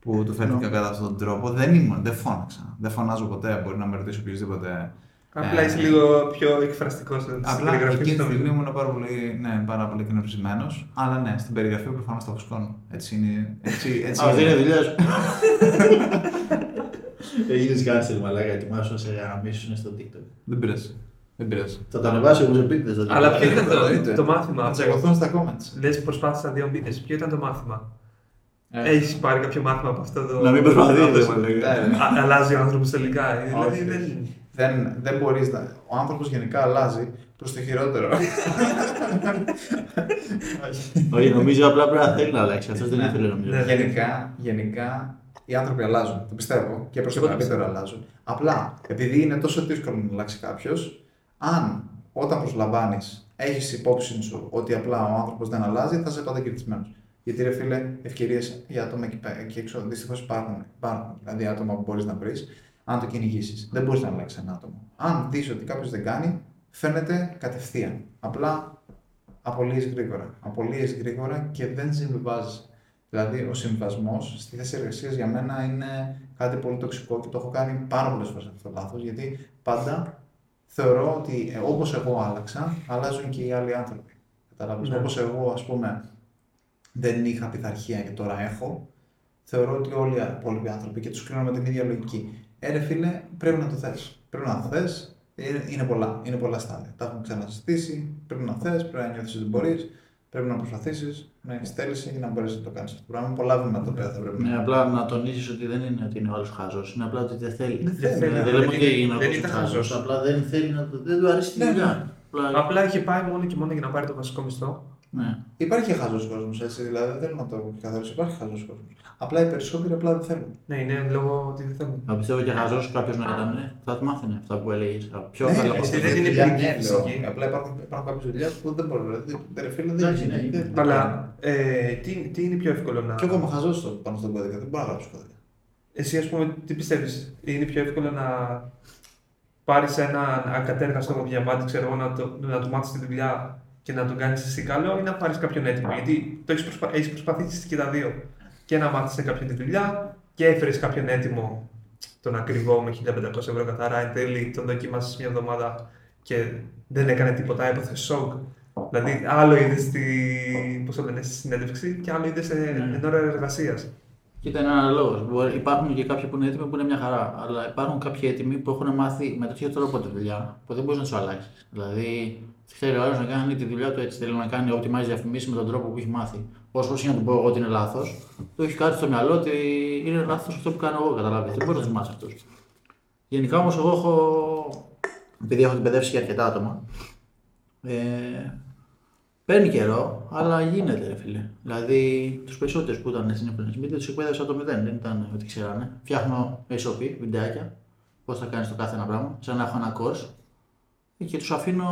που του φέρνει κατά αυτόν τον τρόπο. Δεν ήμουν, δεν φώναξα. Δεν φωνάζω ποτέ. Μπορεί να με ρωτήσει οποιοδήποτε. Απλά ε, είσαι λίγο πιο εκφραστικός στην Απλά περιγραφή εκείνη τη σου. στιγμή ήμουν πάρα πολύ, ναι, πάρα πολύ κνευρισμένο. Αλλά ναι, στην περιγραφή προφανώ τα φουσκώνω. Έτσι είναι. Έτσι, έτσι Α, δεν είναι δουλειάς σου. Έγινε cancel μαλάκα, ετοιμάσου να σε γαμίσουν στο TikTok. Δεν πειράζει. Δεν πειράζει. Θα το ανεβάσει όπω επίτηδες στο TikTok. Αλλά ποιο ήταν Εννοείται. το, το μάθημα. Να τσακωθούν στα comments. Λες, προσπάθησα δύο μήνε. Ποιο ήταν το μάθημα; Ε, Έχεις πάρει κάποιο μάθημα από αυτό το. Να μην προσπαθείς, αυτό- μαλάκα. Α- Αλλάζει ο άνθρωπος τελικά. Δηλαδή Όχι, δεν. όχι. Δεν, δεν μπορείς να... Ο άνθρωπος γενικά αλλάζει προς το χειρότερο. Όχι, νομίζω απλά πρέπει να θέλει να αλλάξει. Αυτός δεν Ναι. ήθελε νομίζω. Ναι. γενικά, γενικά οι άνθρωποι αλλάζουν. Το πιστεύω. Και προς το Εγώ το καλύτερο αλλάζουν. Απλά, επειδή είναι τόσο δύσκολο να αλλάξει κάποιος, αν όταν προσλαμβάνεις έχεις υπόψη σου ότι απλά ο άνθρωπος δεν αλλάζει, θα είσαι πάντα κερδισμένο. Γιατί ρε φίλε, ευκαιρίες για άτομα εκεί, πέ- εκεί έξω δυστυχώς υπάρχουν. υπάρχουν. Δηλαδή άτομα που μπορείς να βρεις, αν το κυνηγήσεις. Δεν μπορείς να αλλάξεις ένα άτομο. Αν δεις ότι κάποιος δεν κάνει, φαίνεται κατευθείαν. Απλά απολύεις γρήγορα. Απολύεις γρήγορα και δεν συμβιβάζει. Δηλαδή, ο συμβασμό στη θέση εργασίας για μένα είναι κάτι πολύ τοξικό και το έχω κάνει πάρα πολλές φορές αυτό το λάθος. Γιατί πάντα θεωρώ ότι ε, όπως εγώ άλλαξα, αλλάζουν και οι άλλοι άνθρωποι. Καταλάβεις. Ναι. Όπως εγώ, ας πούμε, δεν είχα πειθαρχία και τώρα έχω, θεωρώ ότι όλοι οι υπόλοιποι άνθρωποι και τους κρίνω με την ίδια λογική. Ε, ρε φίλε, πρέπει να το θες. Πρέπει να το θες. Είναι, είναι πολλά. Είναι πολλά στάδια. Τα έχουμε ξανασυζητήσει. Πρέπει να θες, πρέπει να νιώθεις ότι μπορείς. Πρέπει να προσπαθήσεις, να έχει θέληση για να μπορέσεις να το κάνεις αυτό το πράγμα. Πολλά βήματα τα οποία θα πρέπει Ναι, να απλά να τονίσει ότι δεν είναι ότι είναι ο άλλος χάζο. Είναι απλά ότι δεν θέλει. Δεν θέλει, Δεν ναι. δεν λέμε Δεν ότι είναι- είναι δεν ο ήταν χάζο. χαζός. Απλά δεν θέλει να το. Δεν του αρέσει τη Ναι, δουλειά. Απλά- Απλά είχε πάει μόνο και μόνο για να πάρει το βασικό μισθό. Ναι. Υπάρχει και χαζός κόσμος, έτσι. Δηλαδή δεν θέλω να το καθαρίσω. Υπάρχει χαζός κόσμος. Απλά οι περισσότεροι απλά δεν θέλουν. Ναι, είναι λόγω ότι δεν θέλουν. Να πιστεύω και χαζός κάποιος να ήταν. ναι, Θα του μάθαινε αυτά που έλεγες. Πιο Ναι, καλά από εσύ αυτό. δεν είναι δουλειά, παιδική ναι, φυσική. λέω. Απλά υπάρχουν, υπάρχουν κάποιες δουλειές που δεν μπορούν. Δηλαδή, ρε φίλε, δεν Εντάξει, ναι, δεν- είναι. Αλλά ε, τι, τι είναι πιο εύκολο να. Κι εγώ είμαι χαζός πάνω στον κώδικα. Δεν μπορώ να γράψω κώδικα. Εσύ, ας πούμε, τι πιστεύεις, είναι πιο εύκολο να πάρεις έναν ακατέργαστο διαμάτι, ξέρω εγώ, να, το, να του μάθεις τη δουλειά και να τον κάνεις εσύ καλό ή να πάρεις κάποιον έτοιμο. Γιατί το έχεις προσπα... έχεις προσπαθήσει και τα δύο. Και να μάθεις σε κάποιον τη δουλειά και έφερες κάποιον έτοιμο τον ακριβό με 1500 ευρώ καθαρά. Εν τέλει τον δοκίμασες μια εβδομάδα και δεν έκανε τίποτα, έπαθε σοκ. Δηλαδή, άλλο είδες στη, πώς το λένε, στη συνέντευξη και άλλο είδες Ναι. εν ώρα εργασίας. Κοίτα, είναι αναλόγω. Υπάρχουν και κάποιοι που είναι έτοιμοι που είναι μια χαρά. Αλλά υπάρχουν κάποιοι έτοιμοι που έχουν μάθει με τέτοιο τρόπο τη δουλειά που δεν μπορείς να τους αλλάξεις. Δηλαδή, θέλει ο άλλος να κάνει τη δουλειά του έτσι. Θέλει να κάνει optimize διαφημίσεις με τον τρόπο που έχει μάθει. Όσο και να του πω εγώ ότι είναι λάθος, του έχει κάτι στο μυαλό ότι είναι λάθος αυτό που κάνω εγώ. Καταλάβεις. Δεν μπορεί να του μάθει αυτού. Γενικά όμως, εγώ έχω. Επειδή έχω εκπαιδεύσει και αρκετά άτομα, ε, Παίρνει καιρό, αλλά γίνεται, ρε φίλε. Δηλαδή, τους περισσότερους που ήταν στην Influence Media τους εκπαίδευσα το μηδέν. Δεν ήταν ότι ξέρανε. Φτιάχνω SOP, βιντεάκια, πώς θα κάνεις το κάθε ένα πράγμα, σαν να έχω ένα course και τους αφήνω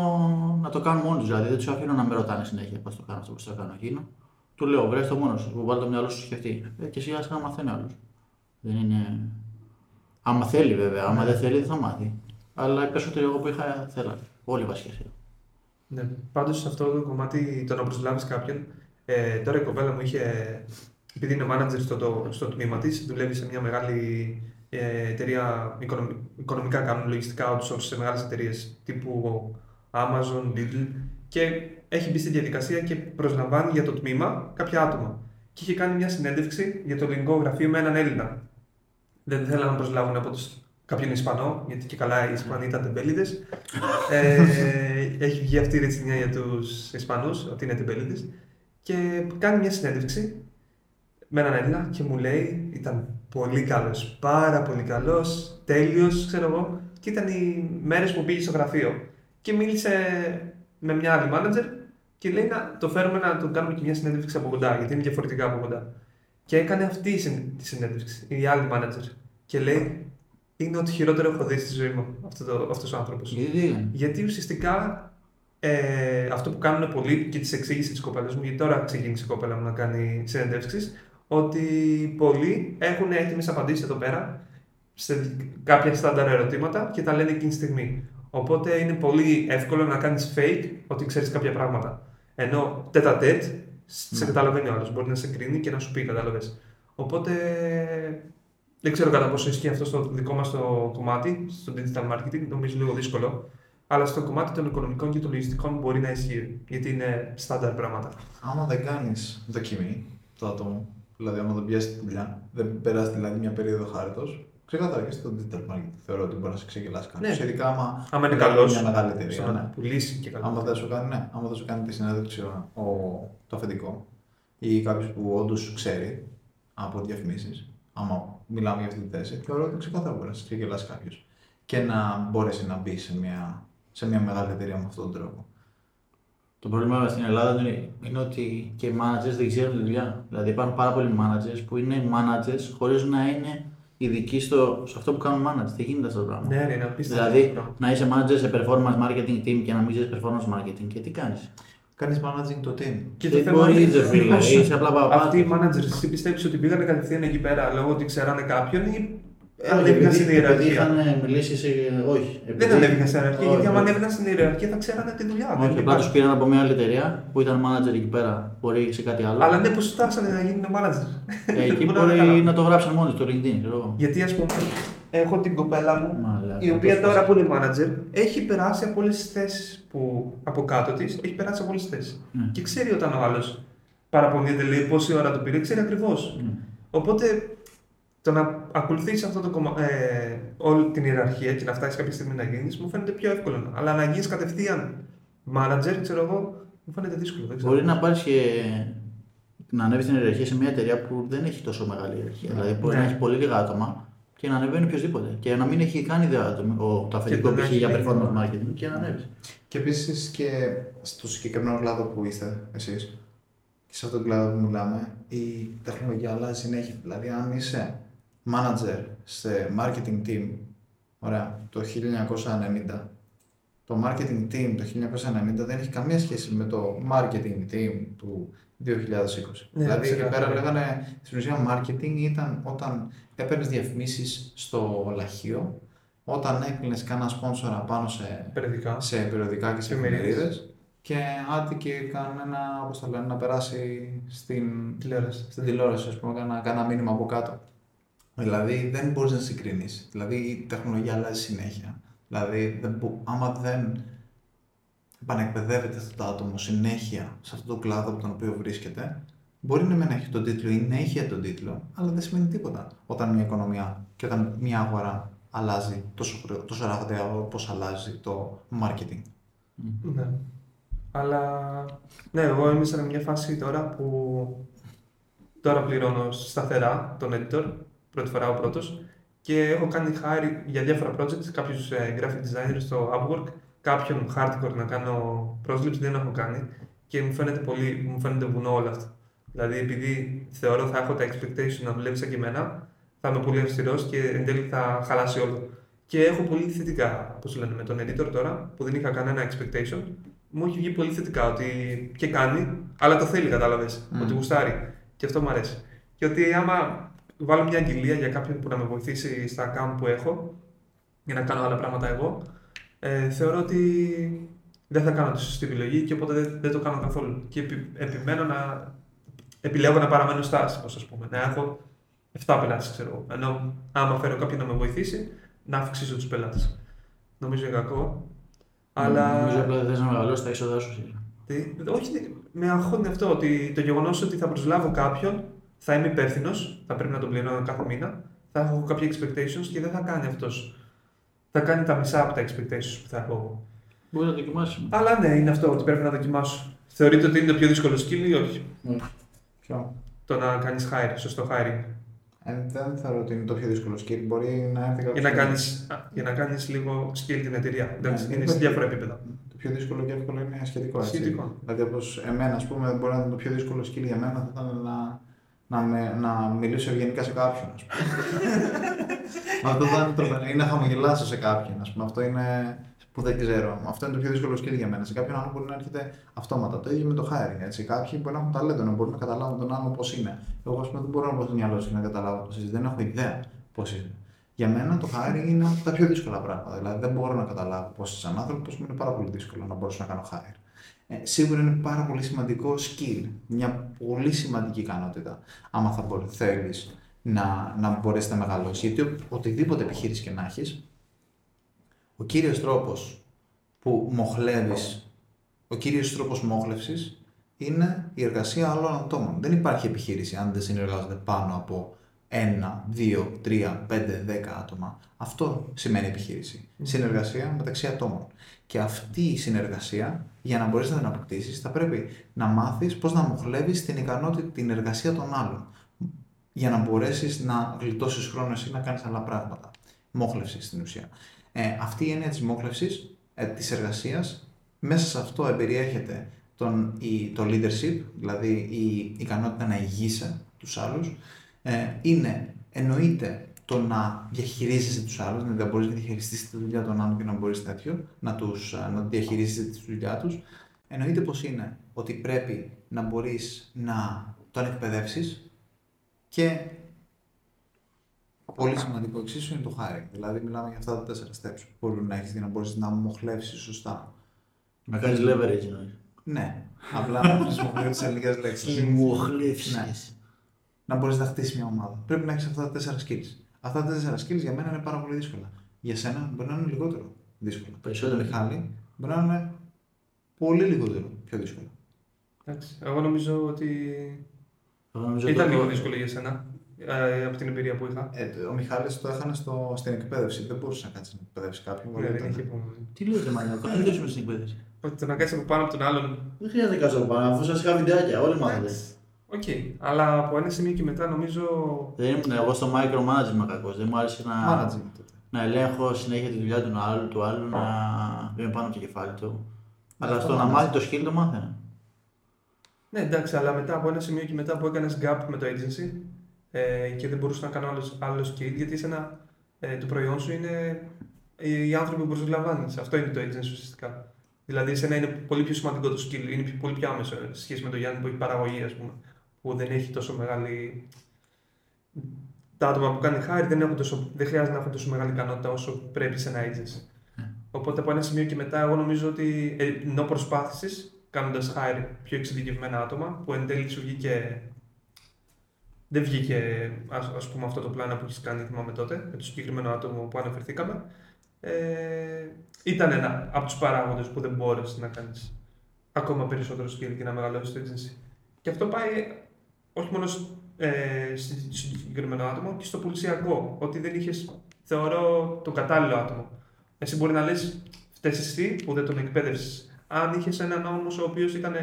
να το κάνουν μόνοι τους. Δηλαδή, δεν τους αφήνω να με ρωτάνε συνέχεια πώς το κάνω αυτό, πώς το κάνω εκείνο. Του λέω, βρες το μόνος σου, βάλει το μυαλό σου σκεφτεί. Ε, και σιγά σιγά μαθαίνει άλλος. Δεν είναι. Άμα θέλει βέβαια, άμα δεν θέλει δεν θα μάθει. Αλλά οι περισσότεροι εγώ που είχα θέλανε. Όλοι βασικά θέλανε. Ναι. Πάντως σε αυτό το κομμάτι το να προσλάβεις κάποιον, ε, τώρα η κοπέλα μου είχε, επειδή είναι manager στο, το, στο τμήμα της, δουλεύει σε μια μεγάλη ε, εταιρεία, οικονομ- οικονομικά κάνουν λογιστικά outsource σε μεγάλες εταιρείες τύπου Amazon, Lidl και έχει μπει στη διαδικασία και προσλαμβάνει για το τμήμα κάποια άτομα. Και είχε κάνει μια συνέντευξη για το ελληνικό γραφείο με έναν Έλληνα. Δεν θέλανε να προσλάβουν από τους κάποιον Ισπανό, γιατί και καλά οι Ισπανοί ήταν τεμπέληδες. ε, έχει βγει αυτή η ρετσινιά για τους Ισπανούς, ότι είναι τεμπέληδες. Και κάνει μια συνέντευξη με έναν Έλληνα και μου λέει ήταν πολύ καλός, πάρα πολύ καλός, τέλειος, ξέρω εγώ. Και ήταν οι μέρες που πήγε στο γραφείο. Και μίλησε με μια άλλη manager και λέει να το φέρουμε να το κάνουμε και μια συνέντευξη από κοντά, γιατί είναι διαφορετικά από κοντά. Και έκανε αυτή η συν- τη συνέντευξη, η άλλη manager. Και λέει, είναι ό,τι χειρότερο έχω δει στη ζωή μου αυτό το, αυτός ο άνθρωπος. Γιατί τι έκανε. Γιατί ουσιαστικά ε, αυτό που κάνουν πολλοί και τη εξήγησε της κοπέλας μου, γιατί τώρα ξεκίνησε η κοπέλα μου να κάνει συνεντεύξει, ότι πολλοί έχουν έτοιμες απαντήσεις εδώ πέρα σε κάποια στάνταρ ερωτήματα και τα λένε εκείνη τη στιγμή. Οπότε είναι πολύ εύκολο να κάνεις fake ότι ξέρεις κάποια πράγματα. Ενώ τέτα τέτ, σε Ναι. καταλαβαίνει ο άλλος. Μπορεί να σε κρίνει και να σου πει, κατάλαβες. Οπότε δεν ξέρω κατά πόσο ισχύει αυτό στο δικό μας το κομμάτι, στο digital marketing, νομίζω λίγο δύσκολο. Αλλά στο κομμάτι των οικονομικών και των λογιστικών μπορεί να ισχύει, γιατί είναι στάνταρ πράγματα. Άμα δεν κάνεις δοκιμή το άτομο, δηλαδή άμα δεν πιάσει τη δουλειά, δεν περάσει δηλαδή μια περίοδο χάριτος, ξεκάθαρα και στο digital marketing θεωρώ ότι μπορεί να σε ξεγελάσει κάποιος. Ναι. Ειδικά άμα, Άμα είναι μιλάμε καλός, για μια μεγάλη εταιρεία. στο ναι. να πουλήσει και καλός. Άμα δεν σου κάνει, ναι, άμα δεν σου κάνει τη συνέντευξη ο, ο- το αφεντικό ή κάποιος που όντως ξέρει από διαφημίσεις, άμα μιλάμε για αυτή τη θέση, θεωρώ ότι ξεκάθαρα μπορεί να σε ξεγελάσει κάποιος και να μπορέσει να μπει σε μια, σε μια μεγάλη εταιρεία με αυτόν τον τρόπο. Το πρόβλημα στην Ελλάδα είναι, είναι ότι και οι managers δεν ξέρουν τη δουλειά. Δηλαδή υπάρχουν πάρα πολλοί managers που είναι managers χωρίς να είναι ειδικοί στο, σε αυτό που κάνουν managers. Δεν γίνεται αυτό το πράγμα; Ναι, ρε, είναι απίστευτο. δηλαδή αυτό το πράγμα. να είσαι manager σε performance marketing team και να μην ξέρεις performance marketing. Και τι κάνεις; Κάνεις managing το team. Και Δεν θέμα μπορείς, είναι ρε φίλε, πώς είσαι απλά παπά. Αυτοί οι managers, εσύ πιστεύεις ότι πήγανε κατευθείαν εκεί πέρα λόγω ότι ξέρανε κάποιον ή Ε, ανέβηκαν στην Επειδή ιεραρχία. είχαν μιλήσει σε. Όχι. Δεν επειδή- ανέβηκαν στην ιεραρχία, Όχι, γιατί άμα όχι. ανέβαιναν στην ιεραρχία θα ξέρανε τη δουλειά. Όχι, δεν απλά υπάρχει. τους πήραν από μια άλλη εταιρεία που ήταν manager εκεί πέρα. Μπορεί σε κάτι άλλο. Αλλά ναι, πώς φτάσανε να γίνουν manager. Ε, εκεί Μπορώ να μπορεί καταλάβω. να το γράψαν μόνοι στο LinkedIn. ξέρω εγώ. Γιατί ας πούμε, έχω την κοπέλα μου, Μαλάκα, η οποία πώς τώρα πας. που είναι manager, έχει περάσει από όλες τις θέσεις που από κάτω της, έχει περάσει από όλες τις θέσεις. Ναι. Και ξέρει όταν ο άλλος παραπονιέται, λέει πόση ώρα του πήρε, ξέρει ακριβώς. Ναι. Οπότε το να ακολουθήσει αυτό το κομμα... ε, όλη την ιεραρχία και να φτάσεις κάποια στιγμή να γίνεις, μου φαίνεται πιο εύκολο. Αλλά να γίνεις κατευθείαν manager, ξέρω εγώ, μου φαίνεται δύσκολο. Δεν ξέρω. Μπορεί να πάρεις και να ανέβεις στην ιεραρχία σε μια εταιρεία που δεν έχει τόσο μεγάλη ιεραρχία. Δηλαδή μπορεί Ναι. να έχει πολύ λίγα άτομα και να ανεβαίνει οποιοδήποτε. Και να μην έχει καν ιδέα το, ο, το αφεντικό Και να π.χ. έχει για λίγα performance άτομα. marketing και να ανέβεις. Και επίσης και στο συγκεκριμένο κλάδο που είστε εσείς και σε αυτόν τον κλάδο που μιλάμε, η τεχνολογία αλλάζει συνέχεια. Δηλαδή, αν είσαι manager σε marketing team, ωραία, το 1990, το marketing team το 1990 δεν έχει καμία σχέση με το marketing team του 2020. Ναι, δηλαδή, εκεί ξεκάθαρα. πέρα λέγανε, στην ουσία marketing ήταν όταν έπαιρνες διαφημίσεις στο λαχείο, όταν έκλεινες κανένα σπόνσορα πάνω σε Περιοδικά. σε περιοδικά και σε Εφημερίδες. εφημερίδες και άντε και κανένα, πώς το λένε, να περάσει στην, Τηλεόραση. στην τηλεόραση, ας πούμε, κάνα, κάνα μήνυμα από κάτω. Δηλαδή δεν μπορείς να συγκρίνεις. Δηλαδή η τεχνολογία αλλάζει συνέχεια. Δηλαδή δεν, μπο- άμα δεν επανεκπαιδεύεται αυτό το άτομο συνέχεια σε αυτό το κλάδο από τον οποίο βρίσκεται, μπορεί να μην έχει τον τίτλο ή να έχει τον τίτλο, αλλά δεν σημαίνει τίποτα όταν μια οικονομία και όταν μια αγορά αλλάζει τόσο, γρήγορα- τόσο ραγδαία όπως αλλάζει το marketing. Ναι. Αλλά ναι, εγώ είμαι σε μια φάση τώρα που τώρα πληρώνω σταθερά τον editor, πρώτη φορά ο πρώτος και έχω κάνει hire για διάφορα projects, κάποιους ε, graphic designers στο Upwork, κάποιον hardcore να κάνω πρόσληψη δεν έχω κάνει και μου φαίνεται πολύ, μου φαίνεται βουνό όλο αυτό. Δηλαδή επειδή θεωρώ θα έχω τα expectation να δουλεύει σαν και εμένα, θα είμαι πολύ αυστηρός και εν τέλει θα χαλάσει όλο. Και έχω πολύ θετικά, όπως λένε, με τον editor τώρα, που δεν είχα κανένα expectation. Μου έχει βγει πολύ θετικά ότι και κάνει, αλλά το θέλει, κατάλαβες. Mm. Ότι γουστάρει. Και αυτό μου αρέσει. Και ότι άμα βάλω μια αγγελία για κάποιον που να με βοηθήσει στα account που έχω, για να κάνω άλλα πράγματα εγώ, ε, θεωρώ ότι δεν θα κάνω τη σωστή επιλογή και οπότε δεν, δεν το κάνω καθόλου. Και επι- επιμένω να. Επιλέγω να παραμένω στάση, πώς ας πούμε. Να έχω 7 πελάτες, ξέρω εγώ. Ενώ άμα φέρω κάποιον να με βοηθήσει, να αυξήσω τους πελάτες. Νομίζω είναι κακό. Αλλά. Νομίζω απλά δεν θες να μεγαλώσεις τα είσοδα σου. σίγουρα. Τι- όχι, με αγχώνει αυτό ότι το γεγονός ότι θα προσλάβω κάποιον, θα είμαι υπεύθυνος, θα πρέπει να τον πληρώνω κάθε μήνα, θα έχω κάποια expectations και δεν θα κάνει αυτός. Θα κάνει τα μισά από τα expectations που θα έχω εγώ. Μπορείς να δοκιμάσεις. Αλλά ναι, είναι αυτό ότι πρέπει να δοκιμάσω. Θεωρείτε ότι είναι το πιο δύσκολο skill ή όχι; Ποιο; Το να κάνεις hire, σωστό hiring. Ε, δεν θεωρώ ότι είναι το πιο δύσκολο skill. Μπορεί να έρθει Για κάποιος να και- κάνεις, α, για να κάνεις λίγο skill την εταιρεία. Εντάξει, Ναι, είναι ναι. σε διάφορα επίπεδα. Το πιο δύσκολο και εύκολο είναι σχετικό. Έτσι. Σχετικό. Δηλαδή, όπως εμένα, ας πούμε, μπορεί να ήταν το πιο δύσκολο skill για μένα θα ήταν να, να, με, να μιλήσω ευγενικά σε κάποιον. Ας πούμε. αυτό θα είναι τρομερό. Ή να χαμογελάσω σε κάποιον. Ας πούμε. Αυτό είναι που δεν ξέρω. Αυτό είναι το πιο δύσκολο skill για μένα. Σε κάποιον άλλο μπορεί να έρχεται αυτόματα. Το ίδιο με το hiring. Έτσι. Κάποιοι μπορεί να έχουν ταλέντο, να μπορούν να καταλάβουν τον άλλο πώς είναι. Εγώ, ας πούμε, δεν μπορώ να μπω στο μυαλό σου και να καταλάβω πώς είσαι. Δεν έχω ιδέα πώς είναι. Για μένα το hiring είναι από τα πιο δύσκολα πράγματα. Δηλαδή δεν μπορώ να καταλάβω πώς είσαι σαν άνθρωπο, μου είναι πάρα πολύ δύσκολο να μπορέσω να κάνω hire. Ε, σίγουρα είναι πάρα πολύ σημαντικό skill, μια πολύ σημαντική ικανότητα. Άμα θα μπορεί, θέλεις να, να μπορέσεις να μεγαλώσεις. Γιατί ο- οτιδήποτε επιχείρηση και να έχεις, ο κύριος τρόπος που μοχλεύεις, ο κύριος τρόπος μόχλευσης είναι η εργασία άλλων ατόμων. Δεν υπάρχει επιχείρηση αν δεν συνεργάζονται πάνω από ένα, δύο, τρία, πέντε, δέκα άτομα. Αυτό σημαίνει επιχείρηση. Συνεργασία μεταξύ ατόμων. Και αυτή η συνεργασία, για να μπορέσει να την αποκτήσεις, θα πρέπει να μάθεις πώς να μοχλεύεις την ικανότητα, την εργασία των άλλων. Για να μπορέσεις να γλιτώσεις χρόνο εσύ να κάνεις άλλα πράγματα. Μόχλευσης στην ουσία. Ε, αυτή η έννοια της μόχλευσης, ε, της εργασίας, μέσα σε αυτό εμπεριέχεται τον, η, το leadership, δηλαδή η ικανότητα να ηγείσαι τους άλλους, ε, είναι εννοείται το να διαχειρίζεσαι τους άλλους, να μπορείς να διαχειριστείς τη δουλειά των άλλων και να μπορείς τέτοιο, να, τους, α, να διαχειρίζεσαι τη δουλειά τους. Εννοείται πως είναι ότι πρέπει να μπορείς να τον εκπαιδεύσεις και πολύ σημαντικό εξίσου είναι το hiring. Δηλαδή, μιλάμε για αυτά τα τέσσερα steps που μπορεί να έχεις για να μπορείς να μοχλεύσεις σωστά. Να κάνεις leverage εννοείς. Ναι, απλά να χρησιμοποιώ τις ελληνικές λέξεις. Μοχλεύσεις. να μπορείς να χτίσεις μια ομάδα. Πρέπει να έχεις αυτά τα τέσσερα skills. Αυτά τα τέσσερα skills για μένα είναι πάρα πολύ δύσκολα. Για σένα μπορεί να είναι λιγότερο δύσκολο. Περισσότερο. Για τον Μιχάλη μπορεί να είναι πολύ λιγότερο πιο δύσκολο. Εντάξει. Εγώ νομίζω ότι Εγώ νομίζω ήταν το- λίγο δύσκολο για σένα ε, από την εμπειρία που είχα. Ε, ο Μιχάλης το έχανε στο, στην εκπαίδευση. Δεν μπορούσε να κάτσει να εκπαιδεύσει κάποιον. Ναι, γιατί δεν ήταν- είχε υπομονή. Τι λέτε, Μανιακό, δεν δώσουμε στην εκπαίδευση. Ότι το να κάτσει από πάνω από τον άλλον. Δεν χρειάζεται να κάτσω από πάνω, αφού σας είχα βιντεάκια, όλοι μάθατε. Εντάξει. Οκ. Αλλά από ένα σημείο και μετά νομίζω. Δεν ήμουν εγώ στο micromanagement κακό. Δεν μου άρεσε να, Management τότε. να ελέγχω συνέχεια τη δουλειά του άλλου, του άλλου να είμαι πάνω από το κεφάλι του. Αλλά αυτό στο να management. μάθει το skill το μάθαινα. Ναι, εντάξει, αλλά μετά από ένα σημείο και μετά που έκανες gap με το agency ε, και δεν μπορούσες να κάνω άλλο, άλλος skill, γιατί εσένα, ε, το προϊόν σου είναι οι άνθρωποι που προσλαμβάνεις. Αυτό είναι το agency ουσιαστικά. Δηλαδή, εσένα είναι πολύ πιο σημαντικό το skill, είναι πιο- πολύ πιο άμεσο ε, σε σχέση με τον Γιάννη που έχει παραγωγή, ας πούμε, που δεν έχει τόσο μεγάλη. Τα άτομα που κάνει hire δεν, έχουν τόσο, δεν χρειάζεται να έχουν τόσο μεγάλη ικανότητα όσο πρέπει σε ένα agency. Οπότε από ένα σημείο και μετά, εγώ νομίζω ότι ε, ενώ προσπάθησες κάνοντας hire πιο εξειδικευμένα άτομα, που εν τέλει σου βγήκε. Δεν βγήκε ας, ας πούμε αυτό το πλάνο που έχεις κάνει, θυμάμαι τότε, με το συγκεκριμένο άτομο που αναφερθήκαμε. Ε, ήταν ένα από τους παράγοντες που δεν μπόρεσε να κάνεις ακόμα περισσότερο skill και να μεγαλώσεις το agency. Και αυτό πάει όχι μόνο σ- ε, στο συγκεκριμένο άτομο και στο πουλησιακό. Ότι δεν είχες, θεωρώ, το κατάλληλο άτομο. Εσύ μπορεί να λες, φταίει εσύ που δεν τον εκπαίδευσες. Αν είχες έναν όμως ο οποίος ήταν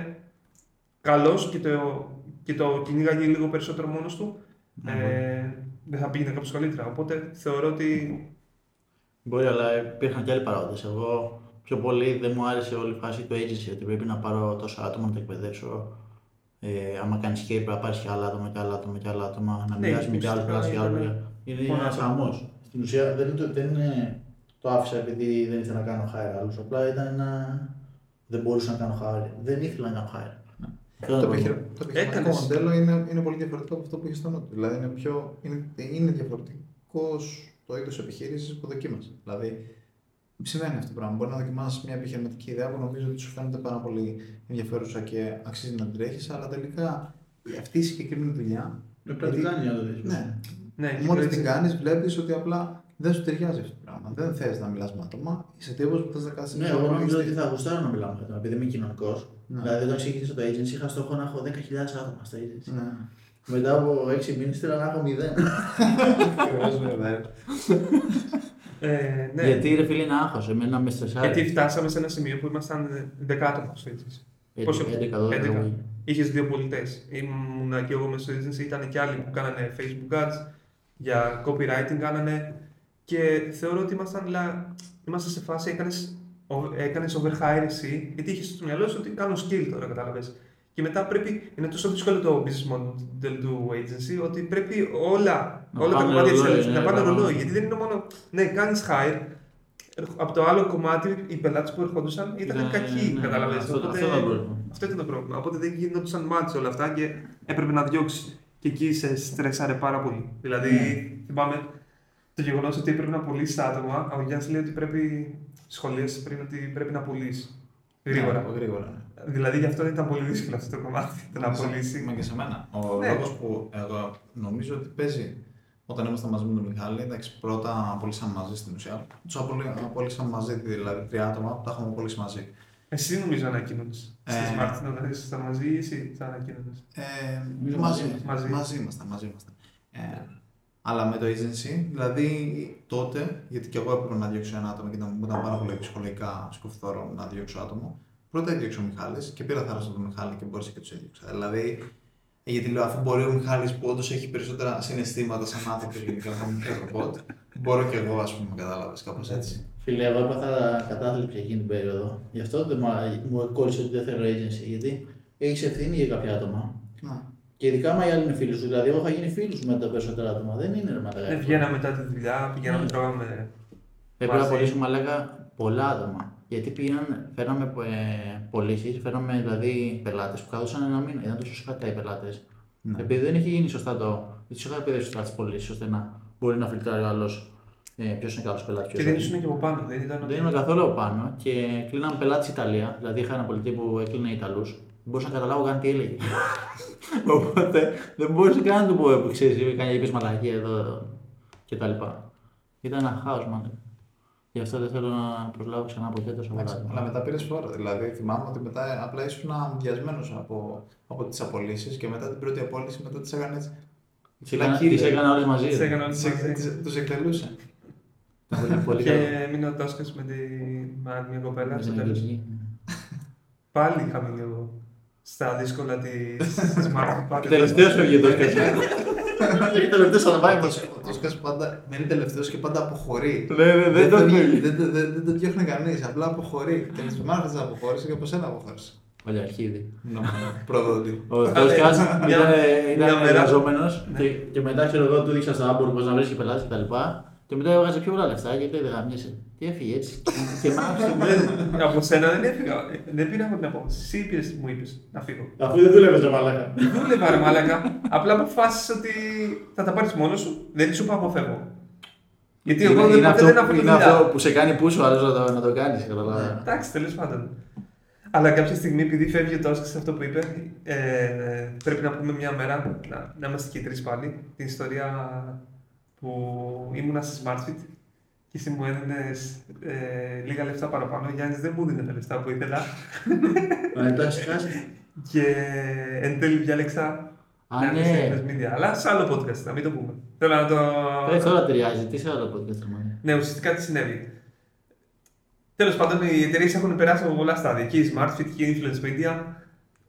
καλός και το, και το κυνήγαγε λίγο περισσότερο μόνος του, ε, δεν θα πήγαινε κάπως καλύτερα. Οπότε θεωρώ ότι. Μπορεί, αλλά υπήρχαν και άλλοι παράγοντε. Εγώ πιο πολύ δεν μου άρεσε όλη η φάση του agency ότι πρέπει να πάρω τόσα άτομα να τα εκπαιδεύσω. Ε, άμα κάνεις και πρέπει να πάρεις και άλλα άτομα και άλλα άτομα και άλλα άτομα, να Ναι, μιλάς με και άλλου, ουσιαστικά μιλάς και άλλου. ήταν Είναι μόνο ένα άτομα. χαμός. Στην ουσία δεν, είναι το- δεν είναι το άφησα επειδή δεν ήθελα να κάνω hire άλλους. Απλά ήταν ένα. Δεν μπορούσα να κάνω hire. Δεν ήθελα να κάνω hire. Αυτό Το, ήταν το επιχειρη... πρόβλημα. το επιχειρηματικό Έκανες. μοντέλο είναι, είναι πολύ διαφορετικό από αυτό που είχες στο νότο. Δηλαδή είναι, πιο, είναι, είναι διαφορετικός το είδος επιχείρησης που δοκίμασε. Δηλαδή συμβαίνει αυτό το πράγμα. Μπορεί να δοκιμάσεις μια επιχειρηματική ιδέα που νομίζω ότι σου φαίνεται πάρα πολύ ενδιαφέρουσα και αξίζει να την τρέχεις, αλλά τελικά αυτή η συγκεκριμένη δουλειά. Πρέπει να την κάνει για να το δεις. Ναι, Ναι, και Μόλις το την agency- κάνεις, βλέπεις ότι απλά δεν σου ταιριάζει αυτό το πράγμα. Δεν θες να μιλάς με άτομα. Είσαι τύπος που θες να κάτσει. Ναι, εγώ νομίζω ότι θα γουστάρω να μιλάω με άτομα επειδή είμαι κοινωνικός. Ναι. Δηλαδή, όταν ξεκίνησα το agency, είχα στόχο να έχω 10.000 άτομα στο agency. Ναι. Μετά από 6 μήνες θέλω να έχω 0. Ακριβώς, βέβαια. Ε, ναι. Γιατί ρε φίλε είναι άγχος, εμένα με στρεσάρει. Γιατί φτάσαμε σε ένα σημείο που ήμασταν 10 άτομα στο agency. Πόσο- 11, 12. 11. Είχες δύο πολιτές. Ήμουν και εγώ μες στο agency, ήταν και άλλοι που κάνανε Facebook ads, για copywriting κάνανε. Και θεωρώ ότι ήμασταν, λα- είμαστε σε φάση, έκανες, ο- έκανες overhire εσύ, γιατί είχες στο μυαλό σου ότι κάνω skill τώρα, κατάλαβες. Και μετά πρέπει, είναι τόσο δύσκολο το business model του agency, ότι πρέπει όλα, Να όλα τα πάνε κομμάτια της ρολόι, θέλησης ναι, να πάνε ναι, ναι. ρολόι. Γιατί δεν είναι μόνο, ναι, κάνεις hire, από το άλλο κομμάτι οι πελάτες που ερχόντουσαν ήταν Ναι, κακοί, ναι, καταλαβαίνεις. αυτό- Οπότε- αυτό ήταν το πρόβλημα. αυτό ήταν το πρόβλημα. Οπότε δεν γινόντουσαν μάτς όλα αυτά και έπρεπε να διώξει. Και εκεί σε στρέσαρε πάρα πολύ. Δηλαδή, Ναι. θυμάμαι το γεγονός ότι έπρεπε να πουλήσεις άτομα. Ο Γιάννης λέει ότι πρέπει. Σχολίασε πριν ότι πρέπει να πουλήσεις. Γρήγορα. Ναι, γρήγορα. Ναι. Δηλαδή γι' αυτό ήταν πολύ δύσκολο αυτό το κομμάτι. Το να Μα σε- πουλήσει. Μα και σε μένα. Ο Ναι. λόγος που εγώ νομίζω ότι παίζει όταν ήμασταν μαζί με τον Μιχάλη, εντάξει, πρώτα απολύσαμε μαζί στην ουσία. Τους απολύσαμε μαζί, δηλαδή τρία άτομα που τα είχαμε απολύσει μαζί. Εσύ νομίζω ανακοίνωνες. Ε. Στη Smart να ήσασταν μαζί ή εσύ θα ανακοίνωνες. Ε, Νομίζω μαζί, μαζί. μαζί. μαζί ήμασταν, μαζί ήμασταν. Ε, αλλά με το agency, δηλαδή τότε, γιατί και εγώ έπρεπε να διώξω ένα άτομο και ήταν, μου ήταν πάρα πολύ ψυχολογικά σκοφθόρο να διώξω άτομο. Πρώτα έδιωξε ο Μιχάλης και πήρα θάρρος από τον Μιχάλη και μπόρεσα και τους έδιωξα. Δηλαδή, ε, γιατί λέω, αφού μπορεί ο Μιχάλης που όντως έχει περισσότερα συναισθήματα σαν άνθρωπος γενικά από μικρό ρομπότ, μπορώ και εγώ, ας πούμε, κατάλαβες κάπως έτσι. Φίλε, εγώ έπαθα κατάθλιψη εκείνη την περίοδο. Γι' αυτό δεν μου- μου κόλλησε ότι δεν θέλω agency. Γιατί έχεις ευθύνη για κάποια άτομα. Να. Και ειδικά άμα οι άλλοι είναι φίλοι σου. Δηλαδή, εγώ είχα γίνει φίλου με τα περισσότερα άτομα. Δεν είναι ρε μαλάκα. Ε, βγαίναμε μετά τη δουλειά, πηγαίναμε, Ναι. τρώγαμε. Πρέπει να μαζί. πωλήσουμε, λέγα, πολλά άτομα. Γιατί πήγαν, φέραμε ε, πωλήσεις, φέραμε δηλαδή πελάτες που κάθοσαν ένα μήνα. Ήταν τόσο σκατά οι πελάτες. Ναι. Επειδή δεν είχε γίνει σωστά το Δεν του είχα εκπαιδεύσει τι πωλήσει ώστε να μπορεί να φιλτράρει ο άλλος ε, ποιος είναι καλός πελάτης. Και δεν ήσουν και από πάνω, δεν ήταν. Δεν ήμουν καθόλου από πάνω και κλείναμε πελάτη Ιταλίας. Δηλαδή είχα ένα πολιτή που έκλεινε Ιταλούς. Δεν μπορούσα να καταλάβω καν τι έλεγε. Οπότε δεν μπορούσα καν να του πω που ξέρεις, κάνει είπε μαλακία εδώ κτλ. Ήταν ένα χάος, μάλλον. Γι' αυτό δεν θέλω να προσλάβω ξανά ποτέ τόσο Αλλά παράδειγμα. μετά πήρες φόρο. Δηλαδή θυμάμαι ότι μετά απλά ήσουν αμοιασμένο από, από τις απολύσεις και μετά την πρώτη απόλυση μετά τις έκανες έτσι. Τις έκανα, Φυλακή, τις ρε. έκανα όλες μαζί. Τις ρε. έκανα όλες μαζί. Τους εκτελούσε. Πολύ- Πολύ Και καλό. έμεινε ο Τόσκα με, τη... με άλλη μια κοπέλα Με στο την τέλος. Αγγλική. Πάλι είχαμε λίγο στα δύσκολα τη Smart. Πάλι Τελευταίος φεύγει το Τόσκα. Έχει τελευταίος θα πάει Ο Τόσκα πάντα μένει τελευταίος και πάντα αποχωρεί. Ναι, ναι, δεν το φεύγει, φεύγει. δεν, δεν, δεν, δεν το διώχνει κανείς. Απλά αποχωρεί. Και με τι μάρκε δεν αποχώρησε και από σένα αποχώρησε. Πολύ αρχίδι. Προδότη. Ο Τόσκας μια- ήταν, ήταν μια μέρα- εργαζόμενος Ναι. και, και μετά ξέρω εγώ του δείξα στα Άμπορ πώς να βρίσκει πελάτες και τα λοιπά και μετά έβγαζε πιο πολλά λεφτά γιατί δεν γαμιέσαι. Τι έφυγε έτσι και μ' άφησε Δεν- Από σένα δεν έφυγα. Δεν πήρα από την απόφαση. Εσύ είπες, μου είπες να φύγω. Αφού δεν δούλευες το μαλάκα. Δούλευα ρε μαλάκα. Απλά αποφάσισα ότι θα τα πάρεις μόνος σου. Δεν σου είπα αποφεύγω. Γιατί εγώ είναι, δεν, είναι ποτέ δεν αυτό, έχω είναι δουλειά. αυτό που σε κάνει πούσο άλλο να το, να το κάνεις. καταλάβα. Εντάξει, τέλος πάντων. Αλλά κάποια στιγμή, επειδή φεύγει ο Τόσκα σε αυτό που είπε, ε, πρέπει να πούμε μια μέρα, να, να είμαστε και οι τρεις πάλι, την ιστορία που ήμουνα στη SmartFit και εσύ μου έδινες ε, λίγα λεφτά παραπάνω. Ο Γιάννης δεν μου δίνει τα λεφτά που ήθελα. Μα το έχεις χάσει. και εν τέλει διάλεξα Α, να είμαι ναι. σε media. Αλλά σε άλλο podcast, να μην το πούμε. Θέλω να το. Ε, τώρα ταιριάζει. Τι σε άλλο podcast ρε Ναι, ουσιαστικά τι συνέβη. Τέλος πάντων, οι εταιρείες έχουν περάσει από πολλά στάδια. Και η Smartfit και η Influence Media.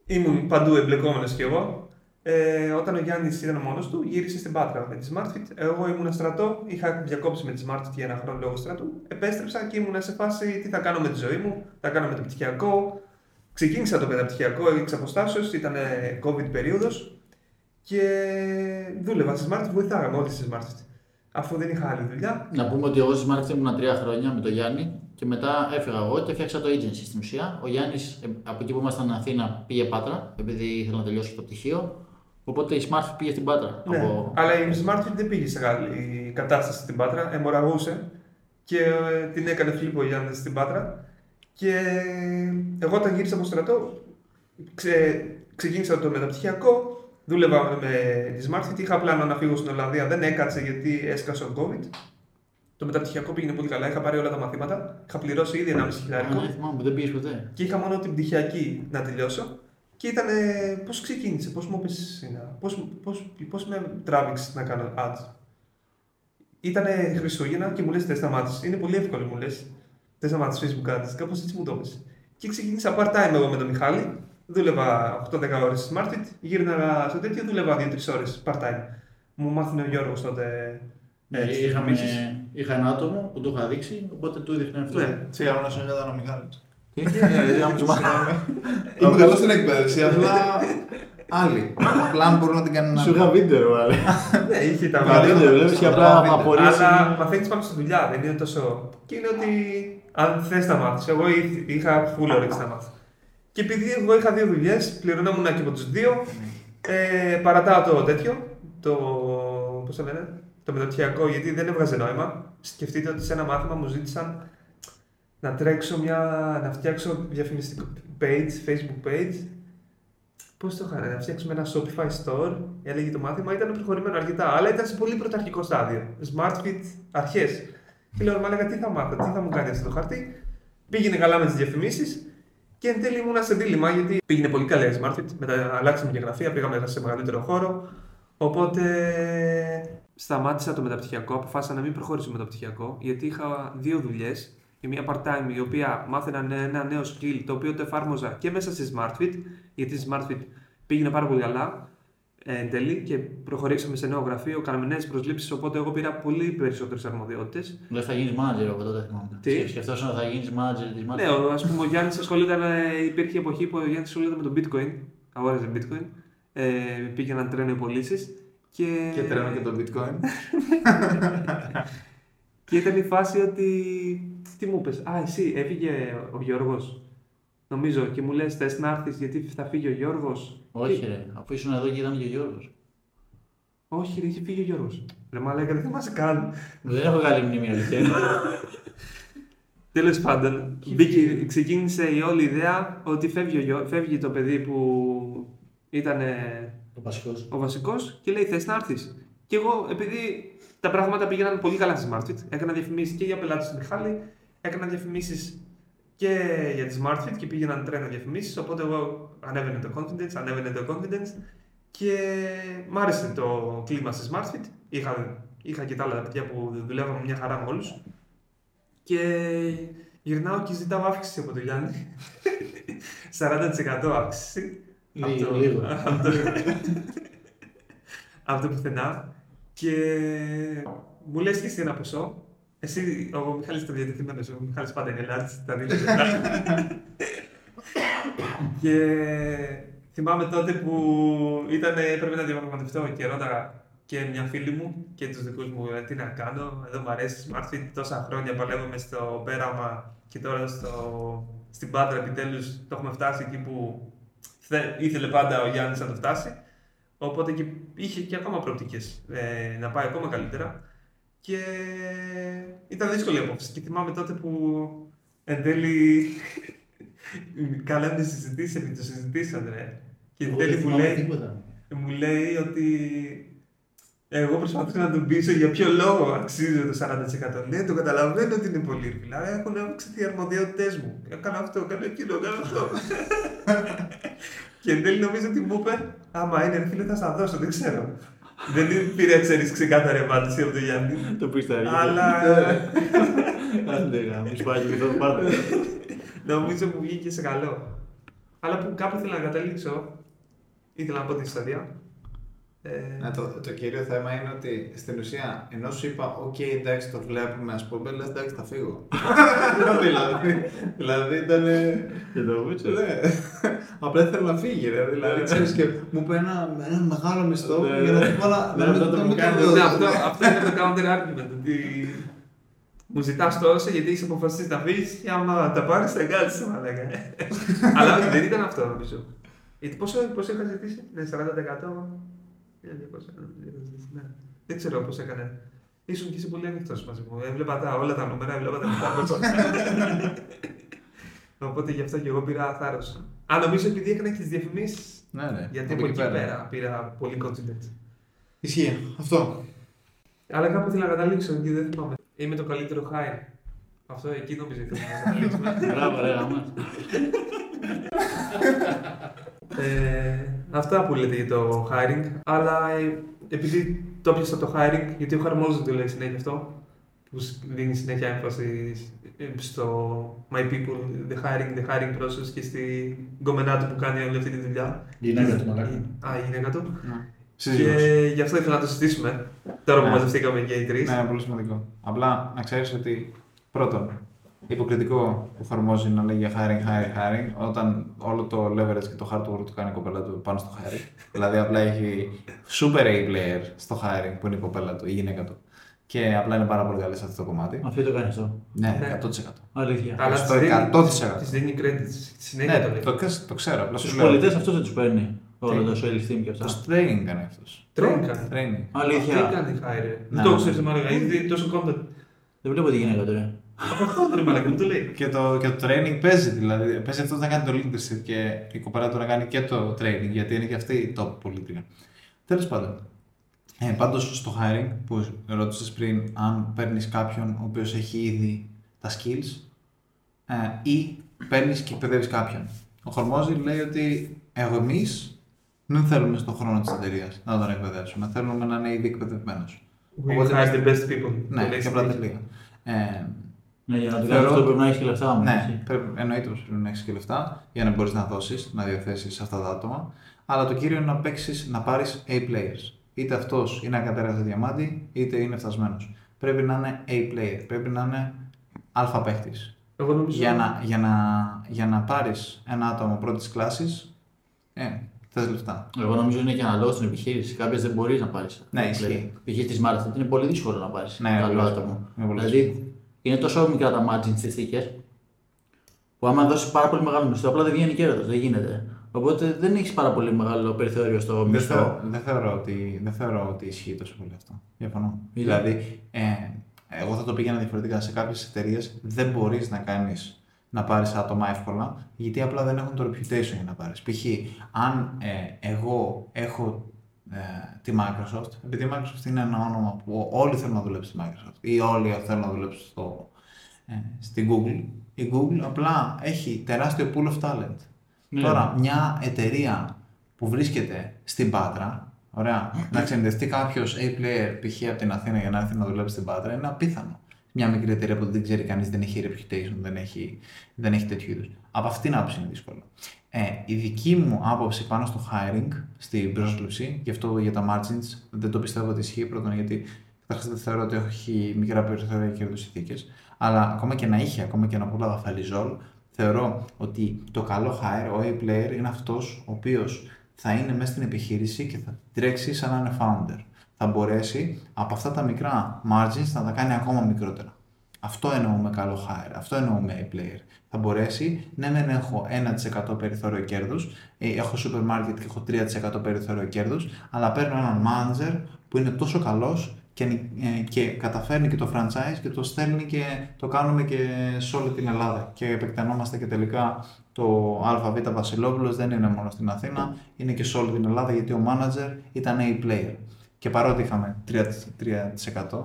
Ήμουν παντού εμπλεκόμενος κι εγώ. Ε, όταν ο Γιάννης ήταν μόνος του, γύρισε στην Πάτρα με τη Smartfit. Εγώ ήμουν στρατό, είχα διακόψει με τη Smartfit για ένα χρόνο λόγω στρατού. Επέστρεψα και ήμουν σε φάση τι θα κάνω με τη ζωή μου, θα κάνω μεταπτυχιακό. Ξεκίνησα το μεταπτυχιακό εξ αποστάσεως, ήταν ε, COVID περίοδος και δούλευα στη Smartfit, βοηθάγαμε όλοι στη Smartfit. Αφού δεν είχα άλλη δουλειά, Να πούμε ότι εγώ στη Smart ήμουν τρία χρόνια με τον Γιάννη και μετά έφυγα εγώ και φτιάξα το agency στην ουσία. Ο Γιάννης από εκεί που ήμασταν Αθήνα πήγε Πάτρα, επειδή ήθελε να τελειώσει το πτυχίο. Οπότε η Smart πήγε στην Πάτρα. Ναι, Από... αλλά η Smartfit δεν πήγε σε καλή κατάσταση στην Πάτρα, αιμορραγούσε και ε, την έκανε φλίπο ο Γιάννης στην Πάτρα και εγώ όταν γύρισα από στρατό ξε, ξεκίνησα το μεταπτυχιακό, δούλευα με τη Smartfit, είχα πλάνο να φύγω στην Ολλανδία, δεν έκατσε γιατί έσκασε ο COVID. Το μεταπτυχιακό πήγαινε πολύ καλά, είχα πάρει όλα τα μαθήματα, είχα πληρώσει ήδη 1,5 Α, ναι, χιλιάρικο θυμάμαι που δεν πήγες ποτέ. και είχα μόνο την πτυχιακή να τελειώσω. Και ήταν πώς ξεκίνησε, πώς μου είπες Σίνα, πώς πώς, πώς με τράβηξες να κάνω ads; Ήταν Χριστούγεννα και μου λες: Δεν σταμάτησε. Είναι πολύ εύκολο, μου λες. Δεν σταμάτησε Facebook ads. Κάπως έτσι μου το είπες. Και ξεκίνησα part-time εγώ με τον Μιχάλη. Δούλευα 8-10 ώρες στη Smartfit. Γύρναγα στο τέτοιο, δούλευα 2-3 ώρες part-time. Μου μάθαινε ο Γιώργος τότε. Ναι, έτσι, είχαμε, διαφημίσεις. είχα ένα άτομο που του είχα δείξει, οπότε του έδειχνε αυτό. Ναι. Σιγά να σου ήταν ο Μιχάλης; Τι, τι, ναι, είχαμε τους μάθει. Είμαι καλό στην εκπαίδευση, απλά άλλοι. Απλά αν μπορούν να την κάνουν Σου άλλοι. είχα βίντεο, αλλά. Ναι, είχε τα Τα βίντεο. βίντεο, βλέπεις και απλά Τραβά βίντεο. απορίες. Αλλά μαθαίνει πάνω στη δουλειά, δεν είναι τόσο. Και είναι ότι αν θε να μάθει. Εγώ εί- είχα full όρεξη να μάθω. Και επειδή εγώ είχα δύο δουλειέ, πληρωνόμουν και από του δύο, ε, παρατάω το τέτοιο, το. Πώ το λένε, το μεταπτυχιακό, γιατί δεν έβγαζε νόημα. Σκεφτείτε ότι σε ένα μάθημα μου ζήτησαν να τρέξω μια. να φτιάξω διαφημιστικό page, facebook page. Πώς το είχα, να φτιάξουμε ένα Shopify store, έλεγε το μάθημα, ήταν προχωρημένο αρκετά, αλλά ήταν σε πολύ πρωταρχικό στάδιο. SmartFit αρχές. Και λέω, Μαλάκα, τι θα μάθω, τι θα μου κάνει αυτό το χαρτί. Πήγαινε καλά με τις διαφημίσεις και εν τέλει ήμουνα σε δίλημα γιατί πήγαινε πολύ καλά η SmartFit. Μετά αλλάξαμε και γραφεία, πήγαμε σε μεγαλύτερο χώρο. Οπότε σταμάτησα το μεταπτυχιακό, αποφάσισα να μην προχωρήσω μεταπτυχιακό γιατί είχα δύο δουλειές. Η μία part-time η οποία μάθαιναν ένα νέο skill το οποίο το εφάρμοζα και μέσα στη SmartFit γιατί η SmartFit πήγαινε πάρα πολύ καλά ε, εν τέλει και προχωρήσαμε σε νέο γραφείο, κάναμε νέες προσλήψεις. Οπότε εγώ πήρα πολύ περισσότερες αρμοδιότητες. Δεν θα γίνεις manager από τότε θυμάμαι. Τι; Σκεφτόσουν ότι θα γίνεις manager της Ναι, ας πούμε, ο Γιάννης ασχολούνταν, ε, υπήρχε εποχή που ο Γιάννης ασχολούνταν με το bitcoin, αγόραζε bitcoin, ε, πήγαιναν τρένο οι πωλήσεις και, Και τρένο και το bitcoin. και ήταν η φάση ότι. Τι μου είπε, Α, εσύ έφυγε ο Γιώργος. Νομίζω και μου λες: Θες να έρθεις γιατί θα φύγει ο Γιώργος; Όχι, ρε. Αφού ήσουν εδώ και ήταν και ο Γιώργος. Όχι, ρε, είχε φύγει ο Γιώργος. Ρε μαλάκα, δεν θυμάσαι καν. Δεν έχω καλή μνήμη, αλήθεια. Τέλος πάντων, μπήκε, ξεκίνησε η όλη ιδέα ότι φεύγει, ο, Γιώ- φεύγει το παιδί που ήταν Ο βασικός. ο βασικός και λέει: Θες να έρθεις. Και εγώ, επειδή τα πράγματα πήγαιναν πολύ καλά στη SmartFit, έκανα διαφημίσεις και για πελάτες του Μιχάλη, έκανα διαφημίσεις και για τη SmartFit και πήγαιναν τρένα διαφημίσεις. Οπότε εγώ ανέβαινε το confidence, ανέβαινε το confidence και μ' άρεσε το κλίμα στη SmartFit. Είχα, είχα και τα άλλα παιδιά που δουλεύαμε μια χαρά με όλους. Και γυρνάω και ζητάω αύξηση από τον Γιάννη. 40% αύξηση. Λίγο, Αυτό- λίγο. Αυτό, αυτό πουθενά. Και μου λες και εσύ ένα ποσό. Εσύ, ο Μιχάλης ήταν διατεθειμένος, ο Μιχάλης πάντα είναι large, τα δίνει λεπτά. και θυμάμαι τότε που ήταν, έπρεπε να διαπραγματευτώ και ρώταγα και μια φίλη μου και τους δικούς μου ε, τι να κάνω. Εδώ μου αρέσει η SmartFit, τόσα χρόνια παλεύουμε στο πέραμα και τώρα στο, στην Πάντρα επιτέλους το έχουμε φτάσει εκεί που θε- ήθελε πάντα ο Γιάννης να το φτάσει. Οπότε και είχε και ακόμα προοπτικές ε, να πάει ακόμα καλύτερα. Και ήταν δύσκολη η απόφαση. Και θυμάμαι τότε που εν τέλει κάναμε συζητήσεις επί των συζητήσεων, ρε. Και εν τέλει μου λέει, Τίποτα. μου λέει ότι εγώ προσπαθούσα να τον πείσω για ποιο λόγο αξίζει το 40%. Ναι, το καταλαβαίνω ότι είναι πολύ ήρφυλα. αλλά Έχουν αυξηθεί οι αρμοδιότητές μου. Έκανα αυτό, έκανα εκείνο, έκανα αυτό. και εν τέλει νομίζω ότι μου είπε, Άμα είναι ήρφυλα θα στα δώσω, δεν ξέρω. Δεν πήρε, ξέρεις, ξεκάθαρη απάντηση από τον Γιάννη. Το πεις τα Αλλά Άντε γάμος, πάει και το πάρτε. νομίζω μου βγήκε σε καλό. Αλλά που κάπου ήθελα να καταλήξω, ήθελα να πω την ιστορία. Ε, Ναι, το, το κύριο θέμα είναι ότι στην ουσία, ενώ σου είπα, οκ, εντάξει, το βλέπουμε, ας πούμε, λες, εντάξει, θα φύγω. δηλαδή, δηλαδή ήταν. Και το βούτσο. Ναι. Απλά ήθελα να φύγει, ρε. Δηλαδή, ξέρεις, και μου είπε ένα, ένα μεγάλο μισθό Ναι, για να ναι. του πω να- Ναι, να αυτό μην το να μου μην κάνει, το Ναι, δώσω. αυτό, αυτό είναι το counter argument. Ότι μου ζητάς τόσο γιατί είσαι αποφασίσει να φύγεις και άμα τα πάρεις θα κάτσει. Αλλά όχι, δεν ήταν αυτό νομίζω. Γιατί πόσο, πόσο είχα ζητήσει, ναι, 40%. Ναι, 200, ναι. Δεν ξέρω πώς έκανε. Ήσουν και είσαι πολύ ανοιχτός μαζί μου. Έβλεπα τα, όλα τα νούμερα, έβλεπα τα λεφτά που έκανα. Οπότε γι' αυτό και εγώ πήρα θάρρος. Α, νομίζω επειδή έκανα και τις διαφημίσεις. Ναι, ναι. Γιατί από εκεί πέρα πήρα πολύ confident. Ισχύει. Αυτό. Αλλά κάπου ήθελα να καταλήξω και δεν θυμάμαι. Είμαι το καλύτερο hire. Αυτό εκεί νομίζω ήθελα να καταλήξουμε. Μπράβο, ρε γάμος. ε, αυτά που λέτε για το hiring. Αλλά ε, επειδή το έπιασα το hiring, γιατί ο Χαρμόζο το λέει συνέχεια αυτό, που σ- δίνει συνέχεια έμφαση ε, στο My People, the hiring, the hiring process και στη γκομενά του που κάνει όλη αυτή τη δουλειά. Η γυναίκα του μαλάκα. Α, η γυναίκα του. Σύζυγος. Και γι' αυτό ήθελα να το συζητήσουμε. Τώρα που Ναι. μαζευτήκαμε και οι τρεις. Ναι, είναι πολύ σημαντικό. Απλά να ξέρεις ότι πρώτον, υποκριτικό που εφαρμόζει να λέει για hiring, hiring, hiring, όταν όλο το leverage και το hard work του κάνει η κοπέλα του πάνω στο hiring. δηλαδή, απλά έχει super A player στο hiring που είναι η κοπέλα του, η γυναίκα του. Και απλά είναι πάρα πολύ καλή σε αυτό το κομμάτι. Αυτό το κάνεις αυτό. Ναι, Ναι. 100%. Αλήθεια. Αλλά στο της δίνει- 100%. Της δίνει credit. Συνέχεια το Ναι, λέει. το, το ξέρω. Απλά Στους σου λέω. πολιτές αυτός δεν τους παίρνει. Όλο Τι; το sales team και αυτά. Το training κάνει αυτός. Training κάνει. Training. Αυτή Αλήθεια. κάνει hire. Ναι. Δεν το ξέρεις μάλλον, έχει δει τόσο content. Δεν βλέπω τη γυναίκα τώρα. Από αυτό δεν μάλλον, μου το λέει. Και το, και το training παίζει, δηλαδή. Παίζει αυτό να κάνει το leadership και η κοπέλα του να κάνει και το training, γιατί είναι και αυτή η top πολίτρικα. Τέλος πάντων. Ε, Πάντως στο hiring που ρώτησες πριν, αν παίρνεις κάποιον ο οποίος έχει ήδη τα skills ε, ή παίρνεις και εκπαιδεύεις κάποιον. Ο Χορμόζη λέει ότι εγώ εμείς δεν θέλουμε στον χρόνο της εταιρείας να τον εκπαιδεύσουμε. Θέλουμε να είναι ήδη εκπαιδευμένος. We Οπότε- hire the best people. Ναι, Το λέει και απλά συνέχεια. Τελεία. Ε, Ναι, για να το Θεωρώ- κάνεις αυτό πρέπει να έχεις και λεφτά μου. ναι, πρέπει, εννοείται πως πρέπει να έχεις και λεφτά για να μπορείς να δώσεις, να διαθέσεις αυτά τα άτομα. Αλλά το κύριο είναι να παίξεις, να πάρεις A players. Είτε αυτός είναι ακατέργαστο διαμάντι, είτε είναι φτασμένος. Πρέπει να είναι A player. Πρέπει να είναι αλφα παίχτης. Εγώ νομίζω. Για να, για να, για να πάρεις ένα άτομο πρώτης κλάσης, ε, θες λεφτά. Εγώ νομίζω είναι και αναλόγως στην επιχείρηση. Κάποιες δεν μπορείς να πάρεις. Ναι, ισχύει. Π.χ. τη Μάρθα είναι πολύ δύσκολο να πάρεις Ναι, καλό πολύ άτομο. Είναι πολύ Δηλαδή είναι τόσο μικρά τα margin στις θήκες που άμα δώσει πάρα πολύ μεγάλο μισθό, απλά δεν βγαίνει κέρδος. Δεν γίνεται. Οπότε δεν έχεις πάρα πολύ μεγάλο περιθώριο στο Δεν, μισθό. θεω- δεν, θεωρώ ότι, δεν θεωρώ ότι ισχύει τόσο πολύ αυτό. Διαφωνώ. Δηλαδή; Δηλαδή, ε, εγώ θα το πήγαινα διαφορετικά. Σε κάποιες εταιρείες δεν μπορείς να κάνεις να πάρεις άτομα εύκολα, γιατί απλά δεν έχουν το reputation για να πάρεις. Π.χ. αν ε, εγώ έχω ε, τη Microsoft, επειδή η Microsoft είναι ένα όνομα που όλοι θέλουν να δουλέψουν στη Microsoft ή όλοι θέλουν να δουλέψουν στο, ε, στη Google, η Google απλά έχει τεράστιο pool of talent. Ναι. Τώρα, μια εταιρεία που βρίσκεται στην Πάτρα, ωραία, να ξενιδευτεί κάποιος A-player π.χ. από την Αθήνα για να έρθει να δουλέψει στην Πάτρα είναι απίθανο. Μια μικρή εταιρεία που δεν ξέρει κανείς, δεν έχει reputation, δεν έχει, δεν έχει τέτοιου είδους. Από αυτήν την άποψη είναι δύσκολο. Ε, η δική μου άποψη πάνω στο hiring, στην πρόσληψη, και αυτό για τα margins, δεν το πιστεύω ότι ισχύει πρώτον γιατί καταρχάς δεν θεωρώ ότι έχει μικρά περιθώρια κέρδου συνθήκε. Αλλά ακόμα και να είχε, ακόμα και να πουλά δαφαλιζόλ, θεωρώ ότι το καλό hire, ο A-player, είναι αυτός ο οποίος θα είναι μέσα στην επιχείρηση και θα τρέξει σαν να είναι founder. Θα μπορέσει από αυτά τα μικρά margins να τα κάνει ακόμα μικρότερα. Αυτό εννοώ με καλό hire, αυτό εννοώ με A-player. Θα μπορέσει, ναι, ναι, ναι, έχω 1% περιθώριο κέρδους, ε, έχω σούπερ μάρκετ και έχω 3% περιθώριο κέρδους, αλλά παίρνω έναν manager που είναι τόσο καλός και, ε, και καταφέρνει και το franchise και το στέλνει και το κάνουμε και σε όλη την Ελλάδα. Και επεκτενόμαστε και τελικά το ΑΒ Βασιλόπουλος δεν είναι μόνο στην Αθήνα, είναι και σε όλη την Ελλάδα γιατί ο manager ήταν A-player. Και παρότι είχαμε 3%, 3%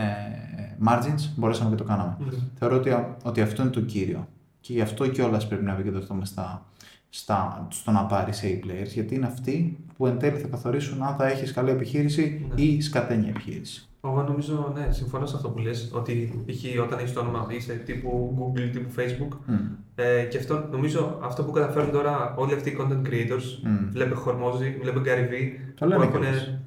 ε, margins, μπορέσαμε και το κάναμε. Θεωρώ ότι, ότι αυτό είναι το κύριο. Και γι' αυτό κιόλας πρέπει να επικεντρωθούμε στα, στα, στο να πάρεις A-players, γιατί είναι αυτοί που εν τέλει θα καθορίσουν αν θα έχεις καλή επιχείρηση Ναι. ή σκατένια επιχείρηση. Εγώ νομίζω, ναι, συμφωνώ σε αυτό που λες, ότι π.χ. όταν έχεις το όνομα είσαι τύπου Google, τύπου Facebook, Μμ. ε, και αυτό, νομίζω αυτό που καταφέρουν τώρα όλοι αυτοί οι content creators, Μμ. βλέπε Χορμόζη, βλέπε Gary Vee, Το λένε που κιόλας.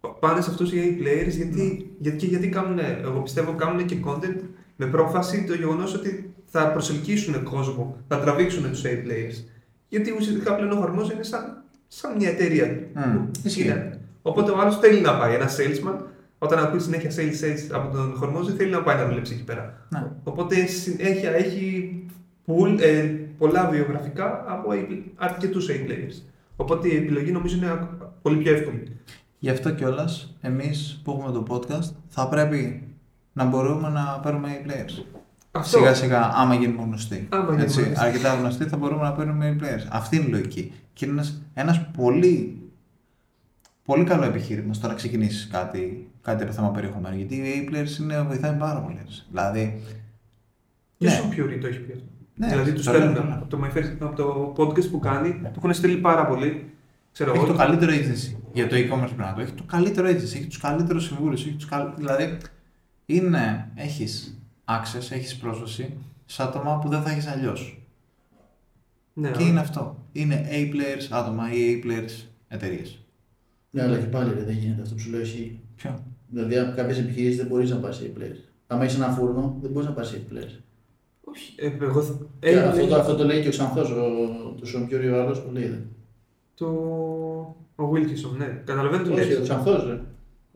Έχουνε- πάνε σε αυτούς οι A-players γιατί, γιατί, και γιατί κάνουν, εγώ πιστεύω κάνουν και content με πρόφαση το γεγονός ότι θα προσελκύσουν κόσμο, θα τραβήξουν τους A-players. Γιατί ουσιαστικά πλέον ο Χορμόζη είναι σαν, σαν μια εταιρεία. Μμ, που ισχύει. είναι. Οπότε ο άλλος θέλει να πάει, ένας salesman, όταν ακούει συνέχεια sales, sales από τον Χορμόζη, θέλει να πάει να δουλέψει εκεί πέρα. Ναι. Οπότε συνέχεια έχει pool, ε, πολλά βιογραφικά από αρκετούς A-players. Οπότε η επιλογή νομίζω είναι ακ- πολύ πιο εύκολη. Γι' αυτό κιόλας εμείς που έχουμε το podcast θα πρέπει να μπορούμε να παίρνουμε A-players. Αυτό. Σιγά σιγά, άμα γίνουμε γνωστοί. Άμα γίνουμε Έτσι, γνωστοί. αρκετά γνωστοί θα μπορούμε να παίρνουμε A-players. Αυτή είναι η λογική. Και είναι ένας, ένας πολύ, πολύ καλό επιχείρημα στο να ξεκινήσεις κάτι, κάτι από θέμα περιεχομένου. Γιατί οι A-players είναι, βοηθάει πάρα πολύ. Δηλαδή, Και Ναι. στον Πιουρί το έχει πει αυτό. Ναι, δηλαδή τους το στέλνουν λένε. από το, My First- από το podcast που κάνει, του έχουν στείλει πάρα πολύ. Ξέρω έχει εγώ. το καλύτερο agency για το e-commerce πρέπει να το έχει. Το καλύτερο agency, έχει του καλύτερου συμβούλου. Τους καλ... Δηλαδή, είναι, έχει access, έχει πρόσβαση σε άτομα που δεν θα έχει αλλιώ. Ναι, Και είναι αυτό. Είναι A-players άτομα ή A-players εταιρείες. Ναι, αλλά και πάλι ρε, δεν γίνεται αυτό που σου λέω εσύ. Ποιο. Δηλαδή, από κάποιες επιχειρήσεις δεν μπορείς να πάρεις A players. Αν έχεις ένα φούρνο, δεν μπορείς να πάρεις A players. Όχι, ε, εγώ θα- Και ε, αυτό, λέει- το, αυτό το λέει και ο Ξανθός, ο, το Shaan Puri ο άλλος που λέει. Δε. Το. Ο Wilkinson, ναι. Καταλαβαίνω τι Όχι, ο λέει. Ξανθός, ρε.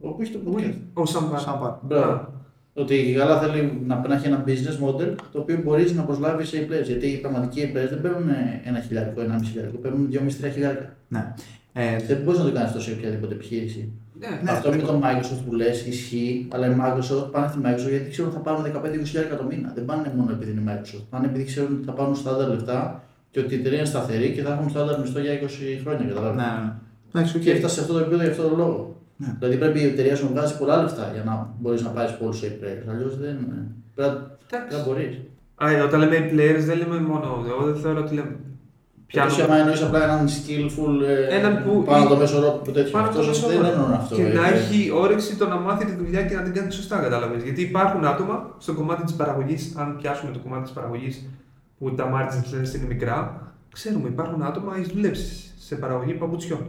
Ο που έχει το podcast. Ο Sam Parr. Sam Parr. Μπράβο. Ότι καλά θέλει να, να έχει ένα business model το οποίο μπορείς να προσλάβεις A players. Γιατί οι πραγματικοί players δεν παίρνουν ένα χιλιάρικο, ενάμιση χιλιάρικο, παίρνουν δυόμιση-τρία χιλιάρικα. Ναι. Ε, Δεν μπορείς να το κάνεις αυτό σε οποιαδήποτε επιχείρηση. Ναι, Ναι, αυτό με ακριβώς. το Microsoft που λες ισχύει, αλλά η Microsoft πάνε στη Microsoft γιατί ξέρουν ότι θα πάρουν 15-20 χιλιάρικα το μήνα. Δεν πάνε μόνο επειδή είναι Microsoft. Πάνε επειδή ξέρουν ότι θα πάρουν στάνταρ λεφτά και ότι η εταιρεία είναι σταθερή και θα έχουν στάνταρ μισθό για 20 χρόνια. ναι, Καταλάβεις. ναι. Εντάξει, οκ. Και έφτασε σε αυτό το επίπεδο για αυτόν τον λόγο. Ναι. Δηλαδή πρέπει η εταιρεία σου να βγάζει πολλά λεφτά για να μπορείς να πάρεις πολλούς players. Αλλιώς δεν. Πρέπει Εντάξει. να μπορείς. Α, ε, όταν λέμε players δεν λέμε μόνο. Εγώ δεν θεωρώ ότι λέμε. Πιάνω. Πιάνω. άμα εννοείς απλά έναν skillful. ε, Έναν που- πάνω το μέσο όρο που τέτοιο. Πάνω από το Αυτός μέσο δεν όρο. εννοώ αυτό. Και ε, να ε, έχει όρεξη το να μάθει τη δουλειά και να την κάνει σωστά, κατάλαβε. Γιατί υπάρχουν άτομα στο κομμάτι της παραγωγής, αν πιάσουμε το κομμάτι της παραγωγής που τα margins λένε είναι μικρά, ξέρουμε υπάρχουν άτομα, έχει δουλέψεις σε παραγωγή παπουτσιών.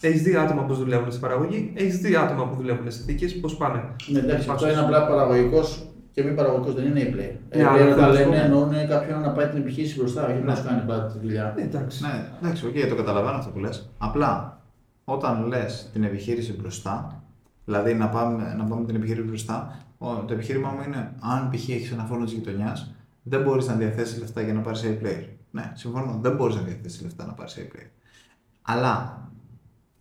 Έχεις δει άτομα πώς δουλεύουν σε παραγωγή, έχεις δει άτομα που δουλεύουν σε θήκες, πώς πάνε. Ναι, εντάξει, αυτό Πάσος. είναι απλά παραγωγικός και μη παραγωγικός, δεν είναι player. Ναι, Ε, αλλά player, όταν θέλω να λένε πω- εννοούν κάποιον να πάει την επιχείρηση μπροστά, όχι να σου κάνει απλά τη δουλειά. Ναι, εντάξει. Ναι, εντάξει, οκ, το καταλαβαίνω αυτό που λες. Απλά, όταν λες την επιχείρηση μπροστά, δηλαδή να πάμε, να πάμε την επιχείρηση μπροστά, ο- το επιχείρημά μου είναι αν π.χ. έχεις ένα φούρνο της γειτονιάς, δεν μπορείς να διαθέσεις λεφτά για να πάρεις A-player. Ναι, συμφωνώ. Δεν μπορείς να διαθέσεις λεφτά να πάρεις A player. Αλλά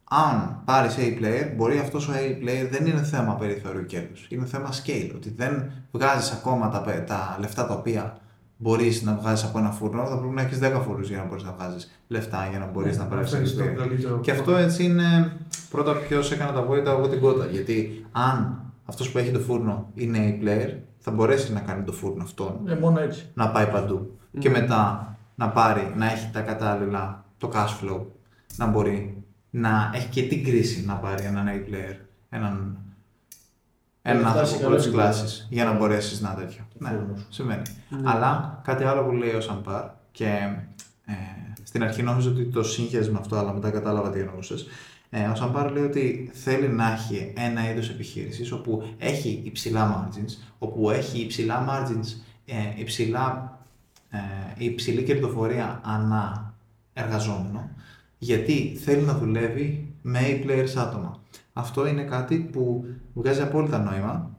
αν πάρεις A player, μπορεί αυτός ο A player δεν είναι θέμα περιθωρίου κέρδους. Είναι θέμα scale. Ότι δεν βγάζεις ακόμα τα, τα λεφτά τα οποία μπορείς να βγάζεις από ένα φούρνο, θα πρέπει να έχεις 10 φούρνους για να μπορείς να βγάζεις λεφτά για να μπορείς να πάρεις Αυτό είναι το καλύτερο. Και αυτό έτσι είναι πρώτα ποιος έκανε τα βόητα από την κότα. Γιατί αν αυτός που έχει το φούρνο είναι A player, θα μπορέσει να κάνει το φούρνο αυτόν Ε, μόνο έτσι. να πάει παντού. Και μετά να πάρει, να έχει τα κατάλληλα, το cash flow, να μπορεί να έχει και την κρίση να πάρει έναν A player, έναν, έναν να φτάσει άνθρωπο καλά πρώτη στην κλάση για να μπορέσεις να τέτοιο. Ναι, φούρνος. σημαίνει. Αλλά κάτι άλλο που λέει ο Sam Parr και ε, στην αρχή νόμιζα ότι το σύγχυζε με αυτό, αλλά μετά κατάλαβα τι εννοούσες. Ε, ο Sam Parr λέει ότι θέλει να έχει ένα είδος επιχείρησης όπου έχει υψηλά margins, όπου έχει υψηλά margins, ε, υψηλά, ε, υψηλή κερδοφορία ανά εργαζόμενο, γιατί θέλει να δουλεύει με A-players άτομα. Αυτό είναι κάτι που βγάζει απόλυτα νόημα,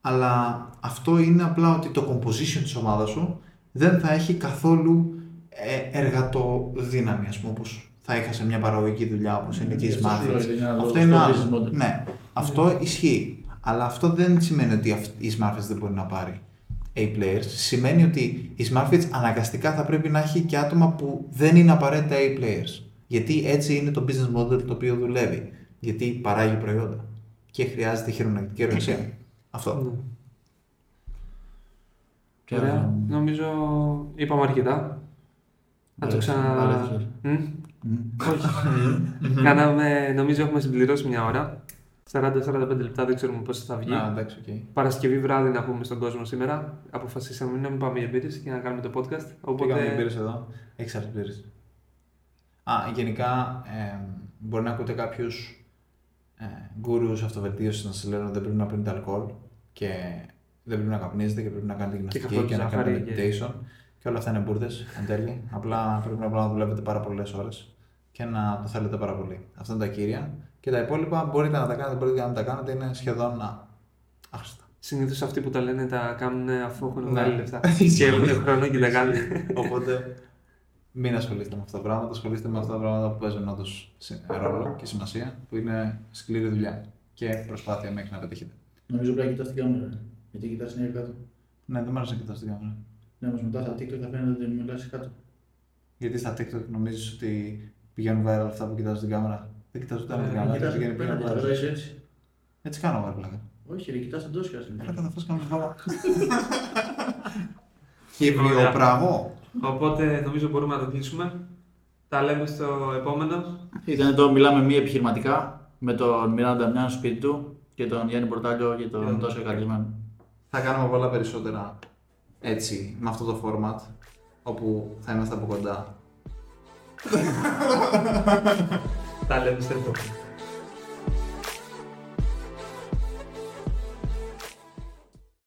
αλλά αυτό είναι απλά ότι το composition της ομάδας σου δεν θα έχει καθόλου ε, εργατοδύναμη, ας πούμε, όπως θα είχα σε μια παραγωγική δουλειά όπως είναι και η Αυτό σου Smartfits. λέω, είναι ένα Αυτό λόγος είναι στο άλλο. business model. Ναι, αυτό ισχύει. Αλλά αυτό δεν σημαίνει ότι αυ- η Smartfits δεν μπορεί να πάρει A-players. Σημαίνει ότι η Smartfits αναγκαστικά θα πρέπει να έχει και άτομα που δεν είναι απαραίτητα A-players. Γιατί έτσι είναι το business model το οποίο δουλεύει. Γιατί παράγει προϊόντα και χρειάζεται χειρωνακτική εργασία. Αυτό. Ναι. Και Ωραία. άλλο. Νομίζω είπαμε αρκετά. Να το Ωραία, ξανα... ωραία, Μμ. Όχι. Κάναμε, νομίζω έχουμε συμπληρώσει μια ώρα. 40-45 λεπτά, δεν ξέρουμε πώς θα βγει. Να, εντάξει, οκ. Παρασκευή βράδυ να πούμε στον κόσμο σήμερα. Αποφασίσαμε να μην πάμε για μπύρες και να κάνουμε το podcast. Πήγαμε Οπότε. μπύρες εδώ; Έχεις άλλες μπύρες. Α, γενικά ε, μπορεί να ακούτε κάποιους ε, γκουρούς αυτοβελτίωσης να σας λένε ότι δεν πρέπει να πίνετε αλκοόλ και δεν πρέπει να καπνίζετε και πρέπει να κάνετε γυμναστική καθόλου και, να ζάχαρη κάνετε και- meditation. Και όλα αυτά είναι μπουρδες εν τέλει. Απλά πρέπει να, να δουλεύετε πάρα πολλές ώρες και να το θέλετε πάρα πολύ. Αυτά είναι τα κύρια. Και τα υπόλοιπα μπορείτε να τα κάνετε, μπορείτε να μην τα κάνετε, είναι σχεδόν α, άχρηστα. Συνήθως αυτοί που τα λένε τα κάνουν αφού έχουν Ναι. βγάλει λεφτά. και έχουν χρόνο και τα κάνουν. Οπότε μην ασχολείστε με αυτά τα πράγματα, ασχολείστε με αυτά τα πράγματα που παίζουν όντως ρόλο και σημασία, που είναι σκληρή δουλειά και προσπάθεια μέχρι να πετύχετε. Νομίζω πρέπει να κοιτάς την κάμερα. ρε. Γιατί κοιτάς την κάτω. Ναι, δεν μ' άρεσε να κοιτάς την κάμερα. Ναι, όμως μετά στα TikTok θα φαίνεται ότι μιλάς κάτω. Γιατί στα TikTok νομίζεις ότι πηγαίνουν viral αυτά που κοιτάζουν την κάμερα. Δεν κοιτάζω ούτε την Ε, κάμερα, κοιτάς πηγαίνει πέρα, πηγαίνει κοιτάς viral. έτσι. Έτσι κάνω εγώ πλάκα. Όχι, ρε, κοιτάς τον Τόσκα. Έλα καταφάς κάνω χάμα. Και Και βιοπραγώ. Οπότε νομίζω μπορούμε να το κλείσουμε. Τα λέμε στο επόμενο. Ήταν εδώ, μιλάμε μη επιχειρηματικά με τον Μιράντα Μιάν στο σπίτι του και τον Γιάννη Πορτάλιο και τον Τόσκα Καλυμμένο. Θα κάνουμε πολλά περισσότερα έτσι, με αυτό το format, όπου θα είμαστε από κοντά. Τα λέμε στο επόμενο.